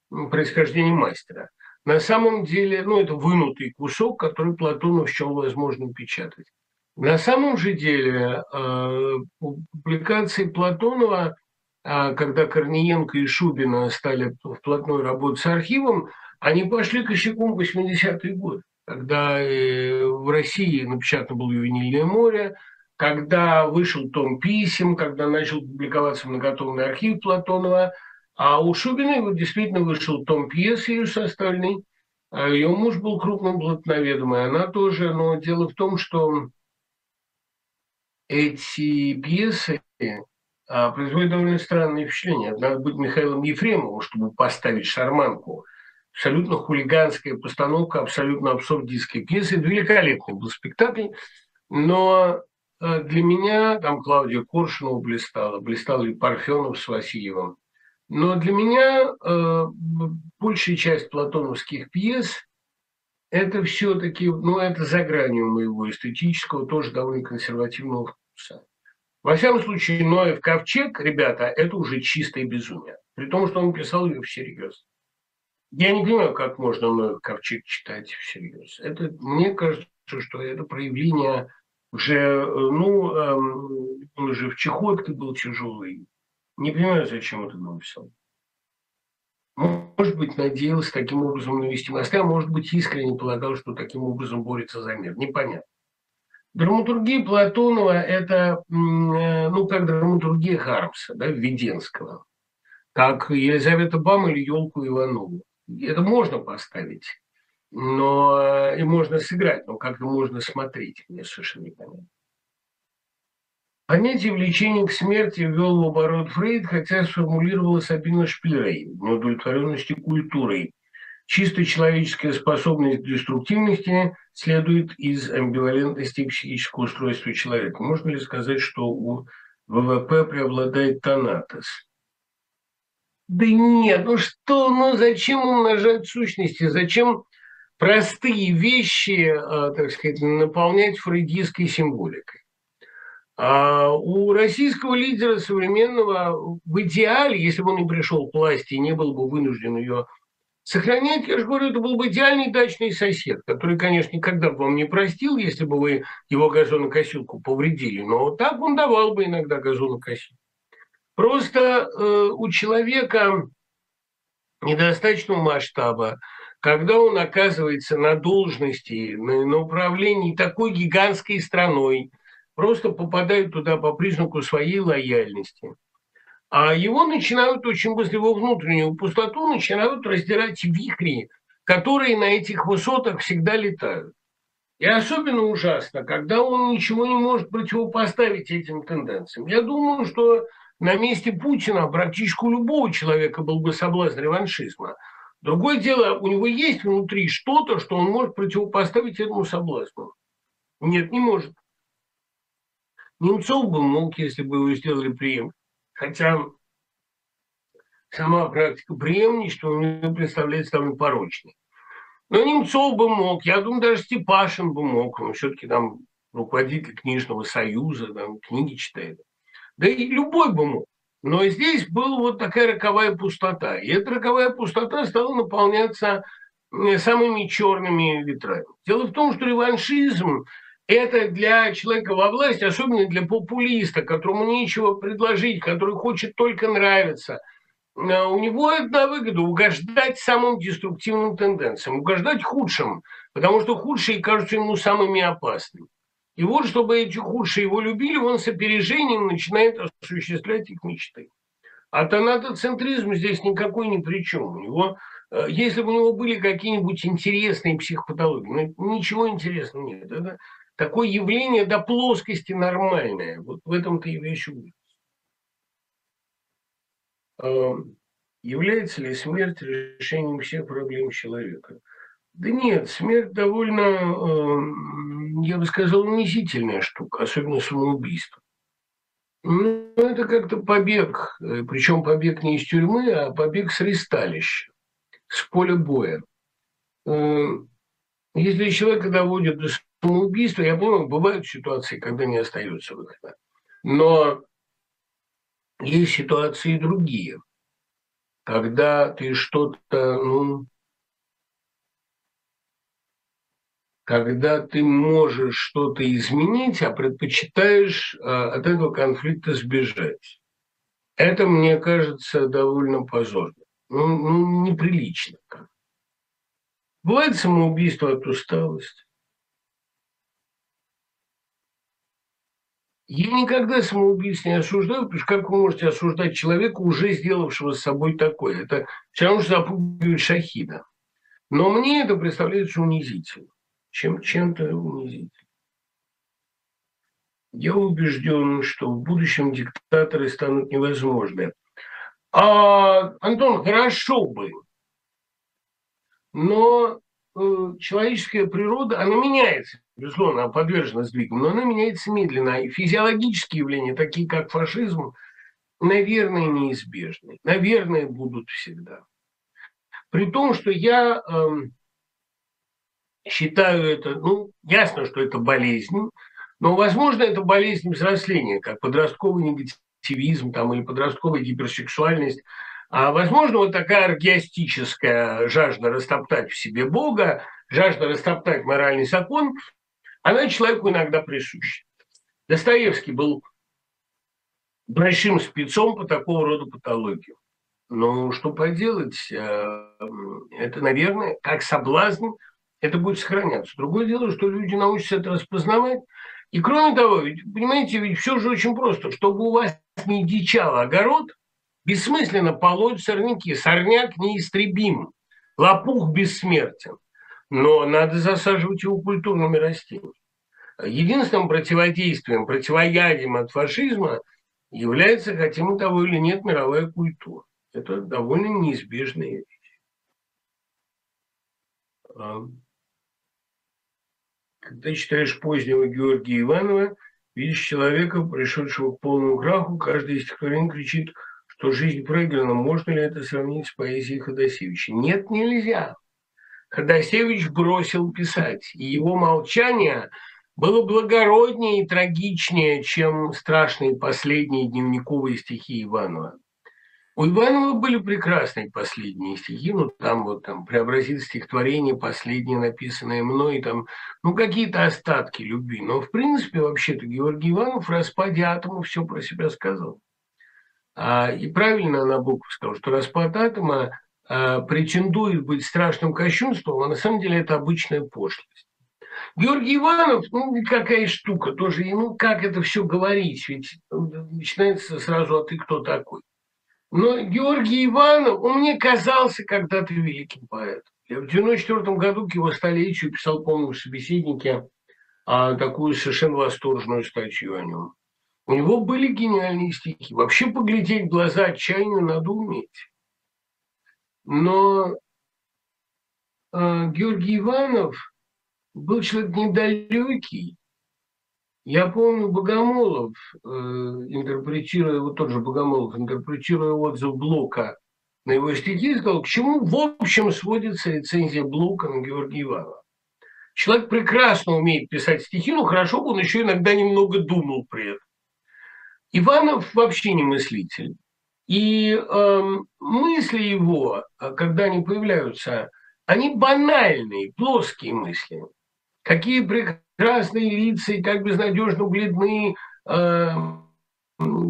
происхождение мастера. На самом деле, ну, это вынутый кусок, который Платонов счел возможным печатать. На самом же деле э, публикации Платонова, э, когда Корниенко и Шубина стали вплотную работать с архивом, они пошли косяком в 80-е годы, когда э, в России напечатано было «Ювенильное море», когда вышел том писем, когда начал публиковаться многотомный архив Платонова – а у Шубиной действительно вышел том пьесы ее составленный. А ее муж был крупным блатноведом, и она тоже. Но дело в том, что эти пьесы а, производят довольно странное впечатление. Надо быть Михаилом Ефремовым, чтобы поставить шарманку. Абсолютно хулиганская постановка, абсолютно абсурдистская пьеса. Это великолепный был спектакль. Но а, для меня там Клаудия Коршунова блистала, блистал и Парфенов с Васильевым. Но для меня э, большая часть платоновских пьес это все-таки, ну, это за гранью моего эстетического, тоже довольно консервативного вкуса. Во всяком случае, Ноев ковчег, ребята, это уже чистое безумие. При том, что он писал ее всерьез. Я не понимаю, как можно Ноев ковчег читать всерьез. Это, мне кажется, что это проявление уже, э, ну, эм, он уже в чехотке был тяжелый, не понимаю, зачем это написал. Может быть, надеялся таким образом навести мосты, а может быть, искренне полагал, что таким образом борется за мир. Непонятно. Драматургия Платонова – это, э, ну, как драматургия Хармса, да, Введенского, как Елизавета Бам или Елку Иванову. Это можно поставить, но э, и можно сыграть, но как-то можно смотреть, мне совершенно непонятно. Понятие влечения к смерти ввел в оборот Фрейд, хотя сформулировала Сабина Шпилей неудовлетворенности культурой. Чисто человеческая способность к деструктивности следует из амбивалентности психического устройства человека. Можно ли сказать, что у ВВП преобладает тонатос? Да нет, ну что, ну зачем умножать сущности, зачем простые вещи, а, так сказать, наполнять фрейдистской символикой? А у российского лидера современного в идеале, если бы он не пришел к власти и не был бы вынужден ее сохранять, я же говорю, это был бы идеальный дачный сосед, который, конечно, никогда бы вам не простил, если бы вы его газонокосилку повредили, но так он давал бы иногда газонокосилку. Просто э, у человека недостаточного масштаба, когда он оказывается на должности, на, на управлении такой гигантской страной, просто попадает туда по признаку своей лояльности. А его начинают очень быстро, его внутреннюю пустоту начинают раздирать вихри, которые на этих высотах всегда летают. И особенно ужасно, когда он ничего не может противопоставить этим тенденциям. Я думаю, что на месте Путина практически у любого человека был бы соблазн реваншизма. Другое дело, у него есть внутри что-то, что он может противопоставить этому соблазну. Нет, не может. Немцов бы мог, если бы его сделали преемник. Хотя сама практика преемничества у него представляется довольно порочной. Но Немцов бы мог, я думаю, даже Степашин бы мог, он все-таки там руководитель книжного союза, там книги читает. Да и любой бы мог. Но здесь была вот такая роковая пустота. И эта роковая пустота стала наполняться э, самыми черными ветрами. Дело в том, что реваншизм – это для человека во власти, особенно для популиста, которому нечего предложить, который хочет только нравиться. Э, у него одна выгода – угождать самым деструктивным тенденциям, угождать худшим, потому что худшие кажутся ему самыми опасными. И вот, чтобы эти худшие его любили, он с опережением начинает осуществлять их мечты. А тонатоцентризм здесь никакой ни при чем. У него, э, если бы у него были какие-нибудь интересные психопатологии, ничего интересного нет. Это такое явление до плоскости нормальное. Вот в этом-то и вещь эм, Является ли смерть решением всех проблем человека? Да нет, смерть довольно, эм, я бы сказал, унизительная штука, особенно самоубийство. Ну, это как-то побег, э, причем побег не из тюрьмы, а побег с ресталища, с поля боя. Эм, если человека доводят до самоубийства, я понимаю, бывают ситуации, когда не остается выхода. Но есть ситуации другие, когда ты что-то, ну, когда ты можешь что-то изменить, а предпочитаешь э, от этого конфликта сбежать. Это, мне кажется, довольно позорно. Ну, ну неприлично. Бывает самоубийство от усталости. Я никогда самоубийц не осуждаю, потому что как вы можете осуждать человека, уже сделавшего с собой такое? Это все равно, что запугивать шахида. Но мне это представляется унизительным чем чем-то унизить. Я убежден, что в будущем диктаторы станут невозможны. А, Антон, хорошо бы, но э, человеческая природа, она меняется, безусловно, подвержена сдвигам, но она меняется медленно. И физиологические явления, такие как фашизм, наверное, неизбежны. Наверное, будут всегда. При том, что я э, считаю это, ну, ясно, что это болезнь, но, возможно, это болезнь взросления, как подростковый негативизм там, или подростковая гиперсексуальность. А, возможно, вот такая аргиастическая жажда растоптать в себе Бога, жажда растоптать моральный закон, она человеку иногда присуща. Достоевский был большим спецом по такого рода патологии. Но что поделать, э, это, наверное, как соблазн – это будет сохраняться. Другое дело, что люди научатся это распознавать. И кроме того, ведь, понимаете, ведь все же очень просто. Чтобы у вас не дичал огород, бессмысленно полоть сорняки. Сорняк неистребим, лопух бессмертен. Но надо засаживать его культурными растениями. Единственным противодействием, противоядием от фашизма является, хотим мы того или нет, мировая культура. Это довольно неизбежная вещь. Когда читаешь позднего Георгия Иванова, видишь человека, пришедшего к полному краху, каждый из стихотворений кричит, что жизнь проиграна. Можно ли это сравнить с поэзией Ходосевича? Нет, нельзя. Ходосевич бросил писать, и его молчание было благороднее и трагичнее, чем страшные последние дневниковые стихи Иванова. У Иванова были прекрасные последние стихи, ну там вот там преобразит стихотворение последнее, написанное мной, там, ну какие-то остатки любви. Но в принципе вообще-то Георгий Иванов в распаде атома все про себя сказал. А, и правильно Набоков сказал, что распад атома э, претендует быть страшным кощунством, а на самом деле это обычная пошлость. Георгий Иванов, ну, какая штука, тоже, ну, как это все говорить, ведь начинается сразу, а ты кто такой? Но Георгий Иванов, он мне казался когда-то великим поэтом. Я в 94 году к его столетию писал, помню, в собеседнике а, такую совершенно восторженную статью о нем. У него были гениальные стихи. Вообще поглядеть в глаза отчаянию надо уметь. Но э, Георгий Иванов был человек недалекий. Я помню Богомолов, э, интерпретируя, вот тот же Богомолов, интерпретируя отзыв Блока на его стихи, сказал, к чему в общем сводится рецензия Блока на Георгия Иванова. Человек прекрасно умеет писать стихи, но хорошо бы он еще иногда немного думал при этом. Иванов вообще не мыслитель. И э, мысли его, когда они появляются, они банальные, плоские мысли. Какие прекрасные лица и как безнадежно бледны э,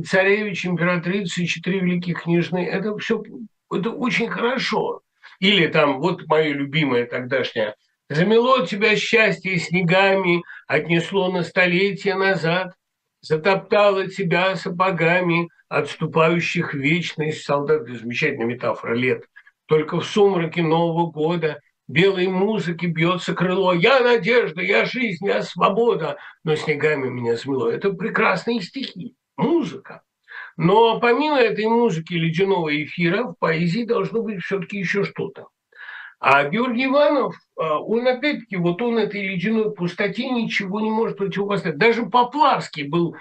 царевич, императрица и четыре великих княжны. Это все это очень хорошо. Или там, вот мое любимое тогдашнее, «Замело тебя счастье снегами, отнесло на столетия назад, затоптало тебя сапогами, отступающих вечность солдат». Замечательная метафора лет. Только в сумраке Нового года белой музыки бьется крыло. Я надежда, я жизнь, я свобода, но снегами меня смело. Это прекрасные стихи, музыка. Но помимо этой музыки ледяного эфира в поэзии должно быть все-таки еще что-то. А Георгий Иванов, а, он опять-таки, вот он этой ледяной пустоте ничего не может противопоставить. Даже Поплавский был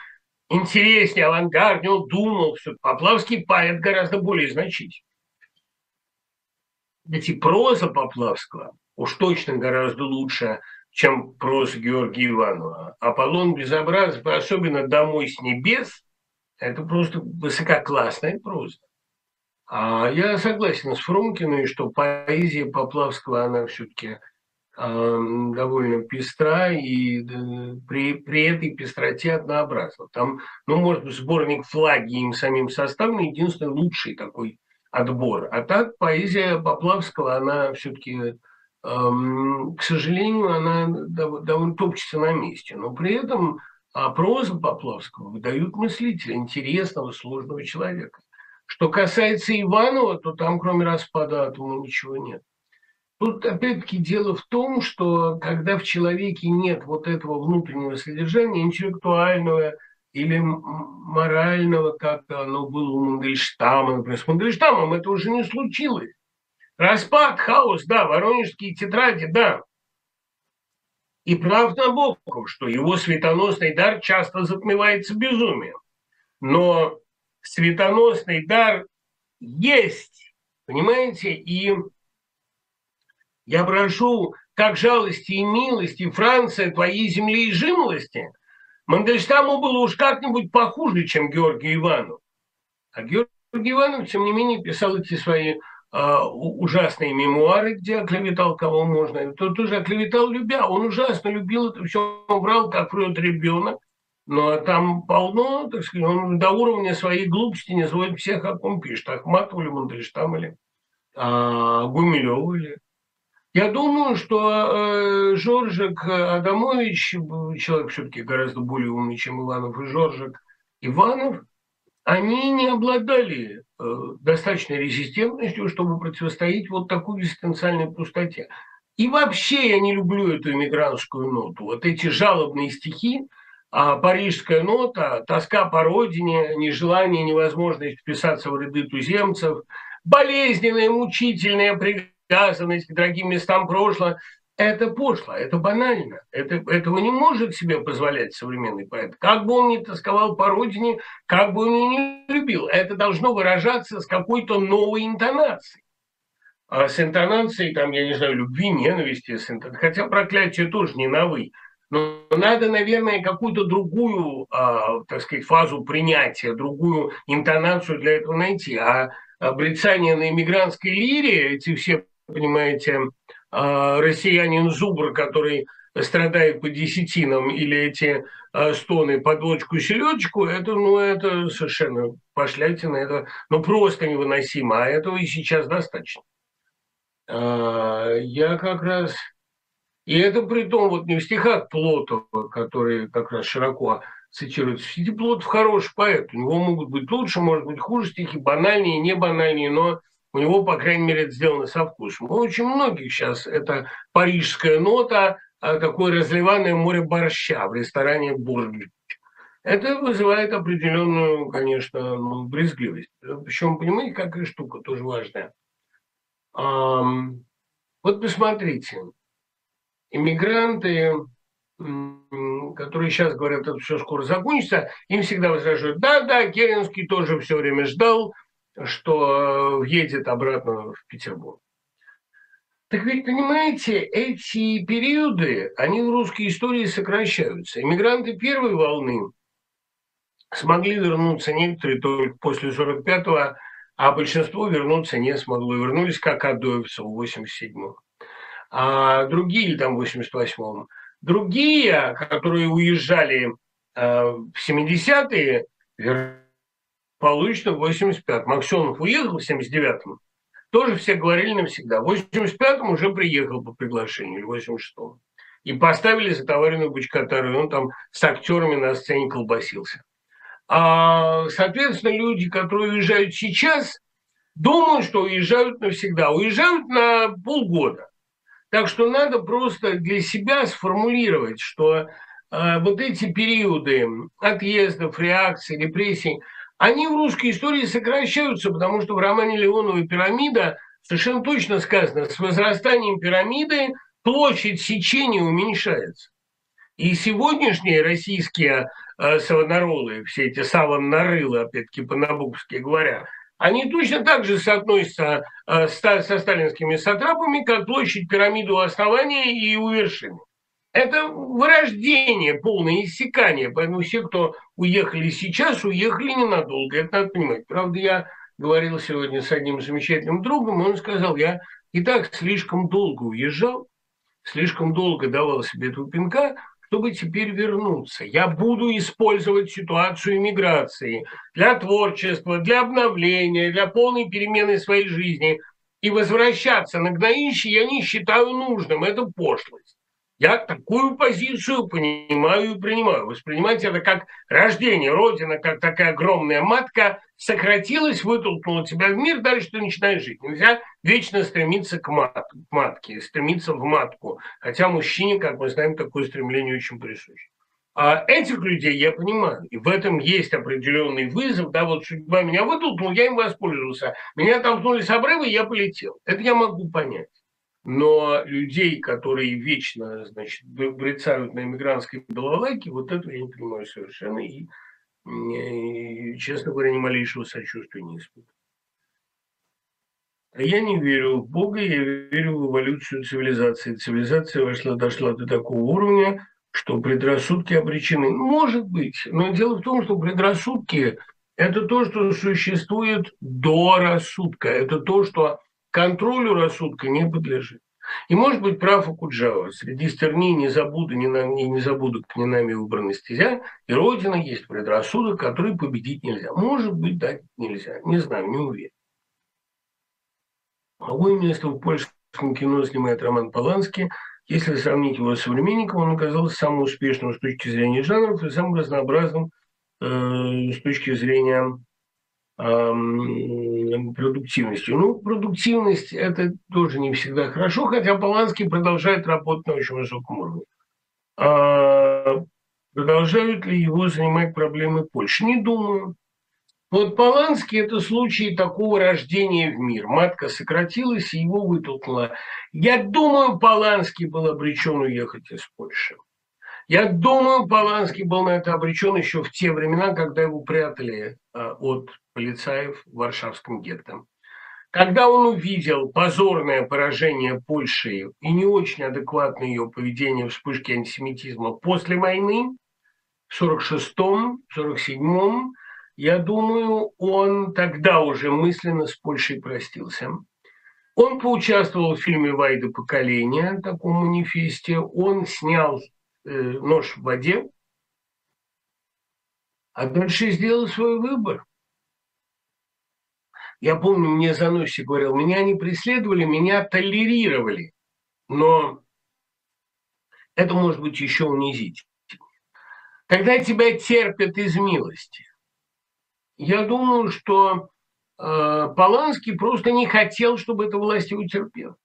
интереснее, авангарднее, он думал, что Поплавский поэт гораздо более значительный. Эти проза Поплавского уж точно гораздо лучше, чем проза Георгия Иванова. Аполлон безобразов, особенно «Домой с небес», это просто высококлассная проза. А я согласен с Фрумкиной, что поэзия Поплавского, она все-таки э, довольно пестра и э, при, при этой пестроте однообразна. Там, ну, может быть, сборник «Флаги» им самим составлен, единственный лучший такой отбор. А так поэзия Поплавского, она все-таки, э, к сожалению, она довольно топчется на месте. Но при этом а проза Поплавского выдают мыслителя, интересного, сложного человека. Что касается Иванова, то там кроме распада атома ничего нет. Тут опять-таки дело в том, что когда в человеке нет вот этого внутреннего содержания, интеллектуального или морального, как оно было у Мандельштама, например, с Мандельштамом это уже не случилось. Распад, хаос, да, воронежские тетради, да, и прав Набоков, что его светоносный дар часто затмевается безумием. Но светоносный дар есть, понимаете? И я прошу, как жалости и милости, Франция, твоей земли и жимолости, Мандельштаму было уж как-нибудь похуже, чем Георгий Иванов. А Георгий Иванов, тем не менее, писал эти свои а, ужасные мемуары, где оклеветал кого можно. Тот тоже оклеветал любя. Он ужасно любил это все, он брал, как врет ребенок. Но там полно, так сказать, он до уровня своей глупости не звонит всех, как он пишет. Ахматов или Мандельштам или а, Гумилев или... Я думаю, что э, Жоржик Адамович, человек все-таки гораздо более умный, чем Иванов и Жоржик, Иванов, они не обладали э, достаточной резистентностью, чтобы противостоять вот такой экзистенциальной пустоте. И вообще я не люблю эту иммигрантскую ноту. Вот эти жалобные стихи, а парижская нота, тоска по родине, нежелание, невозможность вписаться в ряды туземцев, болезненная, мучительная привязанность к дорогим местам прошлого это пошло, это банально. Это, этого не может себе позволять современный поэт. Как бы он ни тосковал по родине, как бы он не любил, это должно выражаться с какой-то новой интонацией. А с интонацией, там, я не знаю, любви, ненависти, с интон... хотя проклятие тоже не на «вы». Но надо, наверное, какую-то другую, э, так сказать, фазу принятия, другую интонацию для этого найти. А обрицание на иммигрантской лире, эти все, понимаете, а, россиянин Зубр, который страдает по десятинам, или эти а, стоны под ложку селедочку, это, ну, это совершенно пошлятина, это ну, просто невыносимо, а этого и сейчас достаточно. А, я как раз... И это при том, вот не в стихах Плотова, которые как раз широко цитируются. Среди Плотов хороший поэт. У него могут быть лучше, может быть хуже стихи, банальнее, не банальнее, но у него, по крайней мере, это сделано со вкусом. У очень многих сейчас это парижская нота, а такое разливанное море борща в ресторане «Бурдж». Это вызывает определенную, конечно, ну, брезгливость. Причем, понимаете, какая штука тоже важная. Вот посмотрите, иммигранты, которые сейчас говорят, это все скоро закончится, им всегда возражают, да-да, Керенский тоже все время ждал, что въедет обратно в Петербург. Так ведь, понимаете, эти периоды, они в русской истории сокращаются. Иммигранты первой волны смогли вернуться некоторые только после 45-го, а большинство вернуться не смогло. Вернулись как адоевцы в 87-м. А другие там в 88-м. Другие, которые уезжали э, в 70-е, получено в 85-м. Максенов уехал в 79-м. Тоже все говорили навсегда. В 85-м уже приехал по приглашению, или в 86-м. И поставили за товарную бочкотару, и он там с актерами на сцене колбасился. А, соответственно, люди, которые уезжают сейчас, думают, что уезжают навсегда. Уезжают на полгода. Так что надо просто для себя сформулировать, что э, вот эти периоды отъездов, реакций, репрессий, они в русской истории сокращаются, потому что в романе Леонова «Пирамида» совершенно точно сказано, с возрастанием пирамиды площадь сечения уменьшается. И сегодняшние российские э, савонаролы, все эти савонарылы, опять-таки по-набуковски говоря, они точно так же соотносятся э, со сталинскими сатрапами, как площадь пирамиды у основания и у вершины. Это вырождение, полное иссякание. Поэтому все, кто уехали сейчас, уехали ненадолго. Это надо понимать. Правда, я говорил сегодня с одним замечательным другом, и он сказал, я и так слишком долго уезжал, слишком долго давал себе этого пинка, чтобы теперь вернуться. Я буду использовать ситуацию иммиграции для творчества, для обновления, для полной перемены своей жизни. И возвращаться на гноище я не считаю нужным. Это пошлость. Я такую позицию понимаю и принимаю. Воспринимать это как рождение. Родина, как такая огромная матка, сократилась, вытолкнула тебя в мир, дальше ты начинаешь жить. Нельзя вечно стремиться к, мат, к матке, стремиться в матку. Хотя мужчине, как мы знаем, такое стремление очень присуще. А этих людей я понимаю, и в этом есть определенный вызов, да, вот судьба меня вытолкнула, я им воспользовался, меня толкнули с обрыва, и я полетел. Это я могу понять. Но людей, которые вечно, значит, брецают на иммигрантской балалайке, вот это я не понимаю совершенно. И, и честно говоря, ни малейшего сочувствия не испытываю. А я не верю в Бога, я верю в эволюцию цивилизации. Цивилизация вошла, дошла до такого уровня, что предрассудки обречены. Может быть, но дело в том, что предрассудки – это то, что существует до рассудка, это то, что контролю рассудка не подлежит. И может быть прав Акуджава. Среди стерней не забуду, не, на, не, не забудут не нами выбрана стезя, и Родина есть предрассудок, который победить нельзя. Может быть, да, нельзя. Не знаю, не уверен. Какое место в польском кино снимает Роман Поланский. Если сравнить его с современником, он оказался самым успешным с точки зрения жанров и самым разнообразным э, с точки зрения продуктивностью. Ну, продуктивность – это тоже не всегда хорошо, хотя Поланский продолжает работать на очень высоком уровне. А продолжают ли его занимать проблемы Польши? Не думаю. Вот Поланский – это случай такого рождения в мир. Матка сократилась и его вытолкнула. Я думаю, Поланский был обречен уехать из Польши. Я думаю, Поланский был на это обречен еще в те времена, когда его прятали а, от полицаев в Варшавском гетто. Когда он увидел позорное поражение Польши и не очень адекватное ее поведение вспышки антисемитизма после войны, в 46-м, 47-м, я думаю, он тогда уже мысленно с Польшей простился. Он поучаствовал в фильме «Вайда поколения», таком манифесте. Он снял «Нож в воде», а дальше сделал свой выбор. Я помню, мне Заносси говорил, меня не преследовали, меня толерировали. Но это может быть еще унизительно. Когда тебя терпят из милости, я думаю, что э, Поланский просто не хотел, чтобы эта власть его терпела.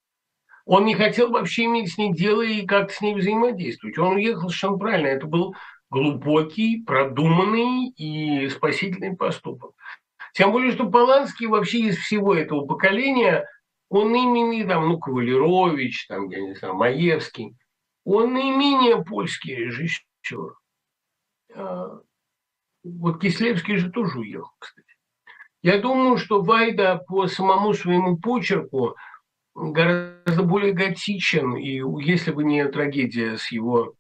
Он не хотел вообще иметь с ней дело и как-то с ней взаимодействовать. Он уехал совершенно правильно. Это был глубокий, продуманный и спасительный поступок. Тем более, что Поланский вообще из всего этого поколения, он именно, там, ну, Кавалерович, там, я не знаю, Маевский, он наименее польский режиссер. А, вот Кислевский же тоже уехал, кстати. Я думаю, что Вайда по самому своему почерку гораздо более готичен, и если бы не трагедия с его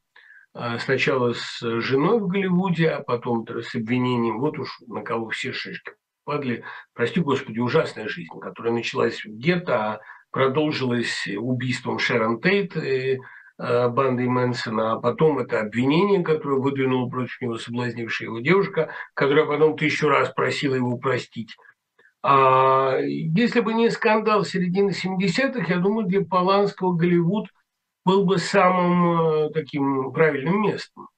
а, сначала с женой в Голливуде, а потом с обвинением, вот уж на кого все шишки падли, прости господи, ужасная жизнь, которая началась в гетто, а продолжилась убийством Шерон Тейт, и Э, бандой Мэнсона, а потом это обвинение, которое выдвинула против него соблазнившая его девушка, которая потом тысячу раз просила его простить. А если бы не скандал середины 70-х, я думаю, для Поланского Голливуд был бы самым э, таким правильным местом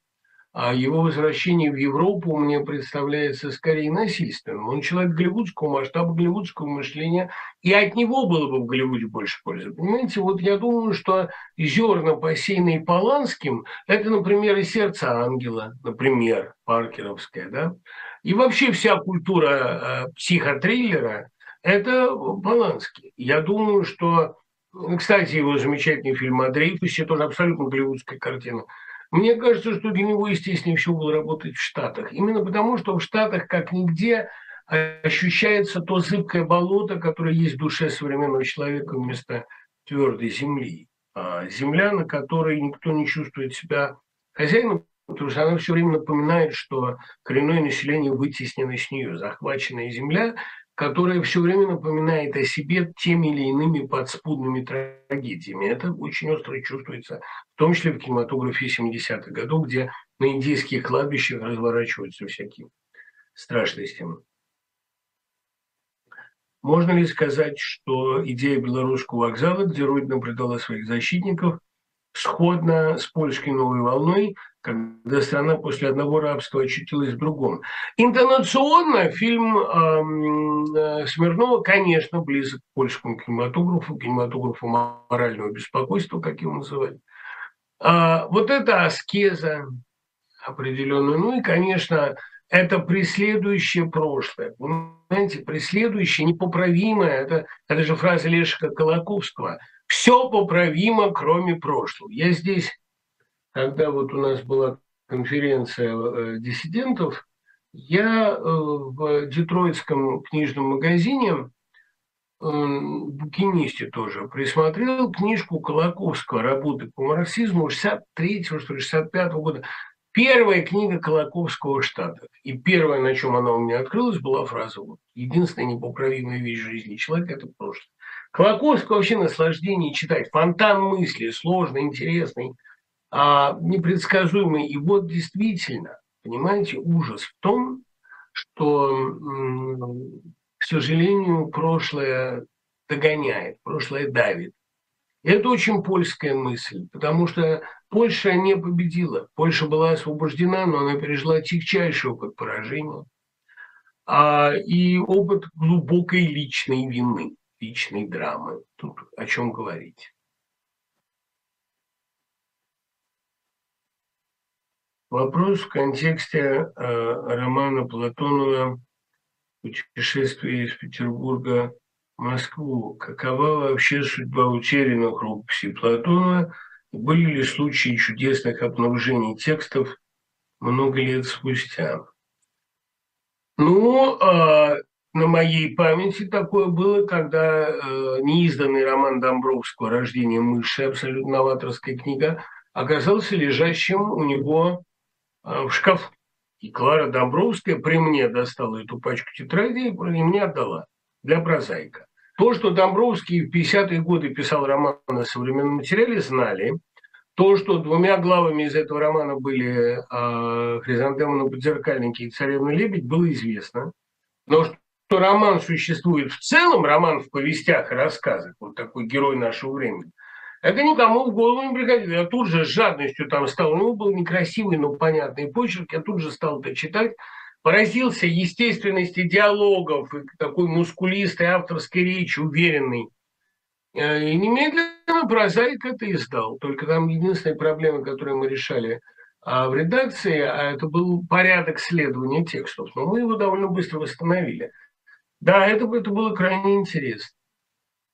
а его возвращение в Европу мне представляется скорее насильственным. Он человек голливудского масштаба, голливудского мышления, и от него было бы в Голливуде больше пользы. Понимаете, вот я думаю, что зерна, посеянные Поланским, это, например, и сердце ангела, например, паркеровская, да, и вообще вся культура э, психотриллера – это Поланский. Я думаю, что, кстати, его замечательный фильм о Дрейфусе тоже абсолютно голливудская картина – мне кажется, что для него, естественно, еще было работать в Штатах. Именно потому, что в Штатах, как нигде, ощущается то зыбкое болото, которое есть в душе современного человека вместо твердой земли. А земля, на которой никто не чувствует себя хозяином, потому что она все время напоминает, что коренное население вытеснено с нее. Захваченная земля которая все время напоминает о себе теми или иными подспудными трагедиями. Это очень остро чувствуется, в том числе в кинематографе 70-х годов, где на индийских кладбищах разворачиваются всякие страшности. Можно ли сказать, что идея белорусского вокзала, где Родина предала своих защитников, сходна с польской новой волной, когда страна после одного рабства очутилась в другом. Интонационно фильм э, Смирнова, конечно, близок к польскому кинематографу, кинематографу морального беспокойства, как его называют. А, вот это аскеза определенная. Ну и, конечно, это преследующее прошлое. Понимаете, преследующее, непоправимое. Это, это же фраза Лешика Колоковского. Все поправимо, кроме прошлого. Я здесь когда вот у нас была конференция э, диссидентов, я э, в детройтском книжном магазине, э, букинисте тоже, присмотрел книжку Колоковского «Работы по марксизму» 63-го, что ли, 65-го года. Первая книга Колоковского штата. И первое, на чем она у меня открылась, была фраза вот, «Единственная непоправимая вещь жизни человека – это прошлое». Колоковского вообще наслаждение читать. Фонтан мысли, сложный, интересный – а, непредсказуемый. И вот действительно, понимаете, ужас в том, что, к сожалению, прошлое догоняет, прошлое давит. И это очень польская мысль, потому что Польша не победила. Польша была освобождена, но она пережила тягчайший опыт поражения а, и опыт глубокой личной вины, личной драмы. Тут о чем говорить. Вопрос в контексте э, романа Платонова «Путешествие из Петербурга в Москву». Какова вообще судьба утерянных рукописей Платонова? Были ли случаи чудесных обнаружений текстов много лет спустя? Ну, э, на моей памяти такое было, когда э, неизданный роман Домбровского «Рождение мыши», абсолютно новаторская книга, оказался лежащим у него а, в шкаф. И Клара Домбровская при мне достала эту пачку тетрадей и мне отдала для прозаика. То, что Домбровский в 50-е годы писал роман о современном материале, знали. То, что двумя главами из этого романа были э, «Хризантема на подзеркальнике» и «Царевна Лебедь», было известно. Но что роман существует в целом, роман в повестях и рассказах, вот такой герой нашего времени, это никому в голову не приходило. Я тут же с жадностью там стал, у него был некрасивый, но понятный почерк, я тут же стал это читать, поразился естественности диалогов и такой мускулистой авторской речи, уверенной. Э, и немедленно прозаик это издал. Только там единственная проблема, которую мы решали а в редакции, а это был порядок следования текстов. Но мы его довольно быстро восстановили. Да, это, это было крайне интересно.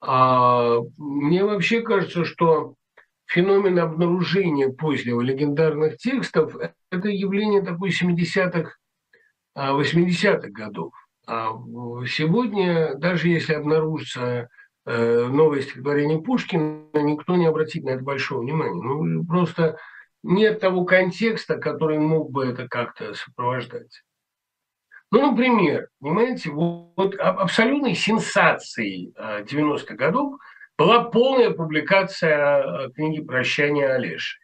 А мне вообще кажется, что феномен обнаружения позднего легендарных текстов – это явление такой 70-х, 80-х годов. А сегодня, даже если обнаружится э, новое стихотворение Пушкина, никто не обратит на это большого внимания. Ну, просто нет того контекста, который мог бы это как-то сопровождать. Ну, например, понимаете, вот абсолютной сенсацией 90-х э, годов была полная публикация э, книги «Прощание Олеши».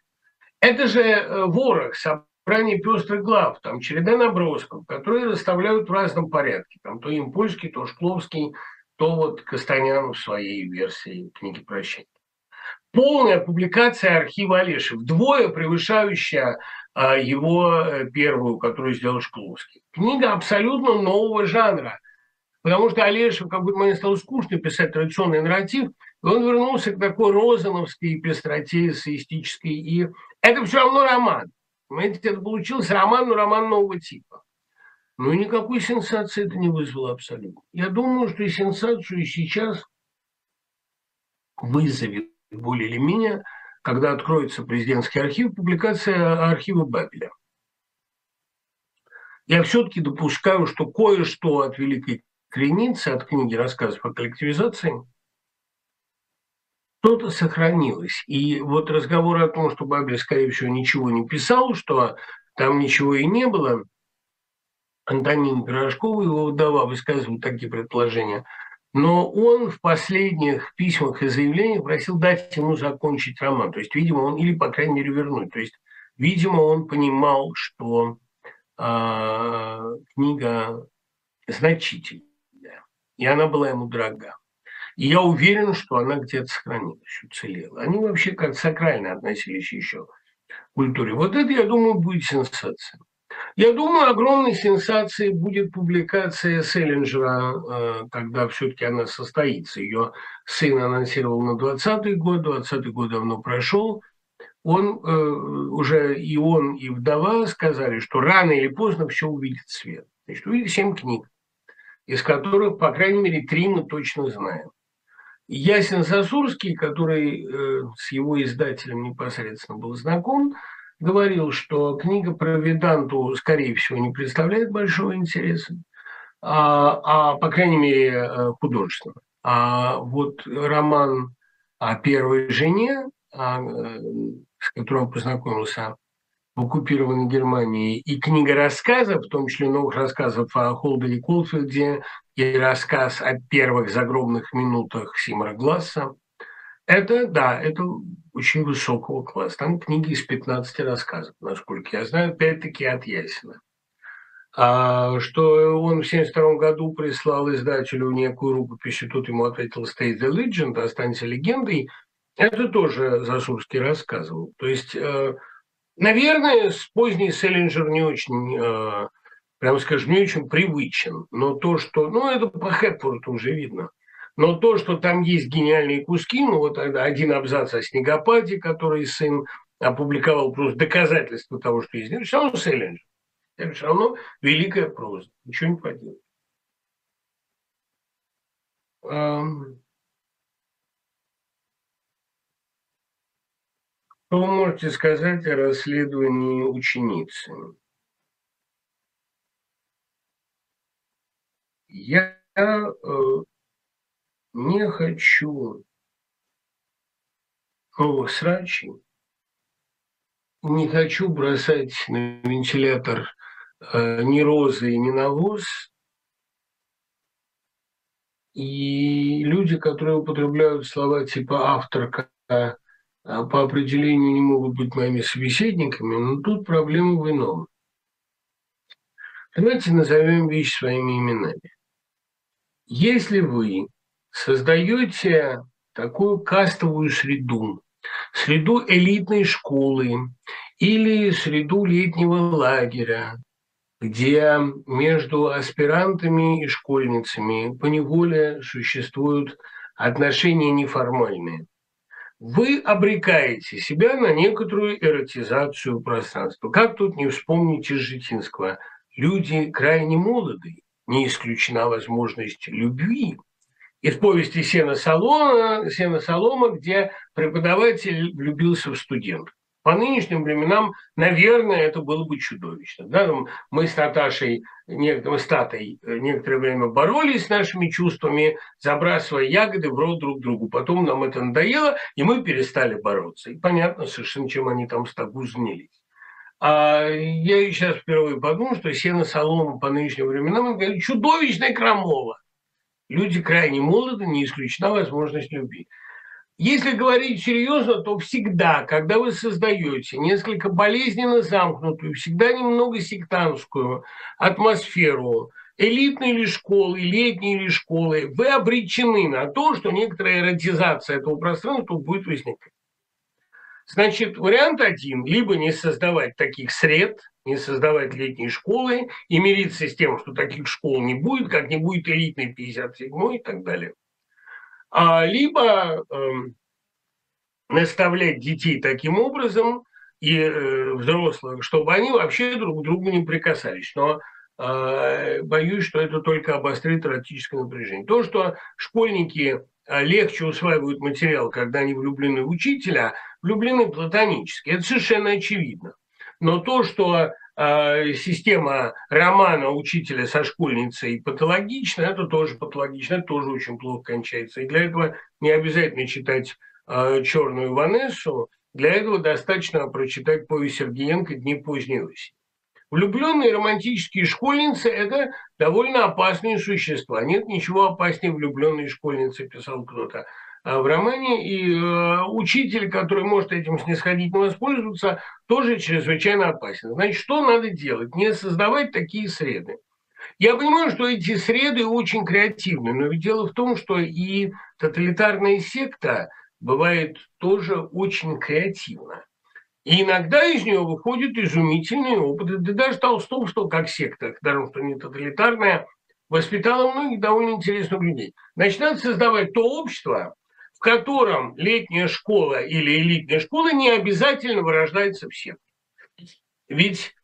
Это же э, ворох, собрание пестрых глав, там череда набросков, которые расставляют в разном порядке. Там то им польский, то Шкловский, то вот Кастанян в своей версии книги «Прощание» полная публикация архива Олеши, вдвое превышающая а, его э, первую, которую сделал Шкловский. Книга абсолютно нового жанра, потому что Олеша в какой-то момент стал скучно писать традиционный нарратив, он вернулся к такой розановской пестроте эссеистической, и это все равно роман. Понимаете, это получился роман, но роман нового типа. Ну и никакой сенсации это не вызвало абсолютно. Я думаю, что сенсацию сейчас вызовет более или менее, когда откроется президентский архив, публикация архива Бабеля. Я все-таки допускаю, что кое-что от Великой Креницы, от книги рассказов о коллективизации, что-то сохранилось. И вот разговоры о том, что Бабель, скорее всего, ничего не писал, что там ничего и не было, Антонин Пирожкова, его вдова, высказывает такие предположения – но он в последних письмах и заявлениях просил дать ему закончить роман. То есть, видимо, он, или, по крайней мере, вернуть. То есть, видимо, он понимал, что э, книга значительная, и она была ему дорога. И я уверен, что она где-то сохранилась, уцелела. Они вообще как сакрально относились еще к культуре. Вот это, я думаю, будет сенсация. Я думаю, огромной сенсацией будет публикация Селлинджера, э, когда все-таки она состоится. Ее сын анонсировал на 20-й год, 20-й год давно прошел. Он э, уже и он, и вдова сказали, что рано или поздно все увидит свет. Значит, увидит семь книг, из которых, по крайней мере, три мы точно знаем. Ясен Сосурский, который э, с его издателем непосредственно был знаком, говорил, что книга про Веданту, скорее всего, не представляет большого интереса, а, а по крайней мере, э, художественного. А вот роман о первой жене, а, э, с которым он познакомился в оккупированной Германии, и книга рассказов, в том числе новых рассказов о Холдене Колфилде и рассказ о первых загробных минутах Симора Гласса – это, да, это очень высокого класса. Там книги из 15 рассказов, насколько я знаю, опять-таки от Ясина. А что он в 1972 году прислал издателю некую рукопись, и тут ему ответил «Stay the legend», «Останься легендой», это тоже Засурский рассказывал. То есть, э, наверное, с поздней Селлинджер не очень, э, прямо скажем, не очень привычен. Но то, что... Ну, это по Хэпфорду уже видно. Но то, что там есть гениальные куски, ну вот один абзац о снегопаде, который сын опубликовал просто доказательство того, что есть, все равно Селлинджер. Это все равно великая проза. Ничего не поделать. Что вы можете сказать о расследовании ученицы? Я э, не хочу новых срачей, не хочу бросать на вентилятор э, ни розы, ни навоз. И люди, которые употребляют слова типа авторка, а по определению не могут быть моими собеседниками, но тут проблема в ином. Давайте назовем вещи своими именами. Если вы создаете такую кастовую среду, среду элитной школы или среду летнего лагеря, где между аспирантами и школьницами поневоле существуют отношения неформальные. Вы обрекаете себя на некоторую эротизацию пространства. Как тут не вспомнить из Житинского? Люди крайне молоды, не исключена возможность любви. Из повести «Сена Солома», «Сена Солома», где преподаватель влюбился в студента. По нынешним временам, наверное, это было бы чудовищно. Да? Мы с Наташей, с Татой э, некоторое время боролись с нашими чувствами, забрасывая ягоды в рот друг другу. Потом нам это надоело, и мы перестали бороться. И понятно совершенно, чем они там с тобой занялись. А я сейчас впервые подумал, что сено солома по нынешним временам это чудовищная крамола. Люди крайне молоды, не исключена возможность любви. Если говорить серьезно, то всегда, когда вы создаете несколько болезненно замкнутую, всегда немного сектантскую атмосферу, элитной ли школы, летней ли школы, вы обречены на то, что некоторая эротизация этого пространства будет возникать. Значит, вариант один, либо не создавать таких сред, не создавать летние школы и мириться с тем, что таких школ не будет, как не будет элитной 57 и так далее – а либо э, наставлять детей таким образом и э, взрослых, чтобы они вообще друг к другу не прикасались. Но э, боюсь, что это только обострит эротическое напряжение. То, что школьники э, легче усваивают материал, когда они влюблены в учителя, влюблены платонически, это совершенно очевидно. Но то, что э, система романа учителя со школьницей патологична, это тоже патологично, это тоже очень плохо кончается. И для этого не обязательно читать э, «Черную Ванессу», для этого достаточно прочитать повесть Сергеенко «Дни поздней осени». Влюбленные романтические школьницы – это довольно опасные существа. Нет ничего опаснее влюбленной школьницы, писал кто-то. А в романе, и э, учитель, который может этим снисходительно воспользоваться, тоже чрезвычайно опасен. Значит, что надо делать? Не создавать такие среды. Я понимаю, что эти среды очень креативны, но ведь дело в том, что и тоталитарная секта бывает тоже очень креативна. И иногда из нее выходят изумительные опыты. Да даже Толстовство, как секта, даже что не тоталитарная, воспитала многих довольно интересных людей. Значит, надо создавать то общество, в котором летняя школа или элитная школа не обязательно вырождается всем. Ведь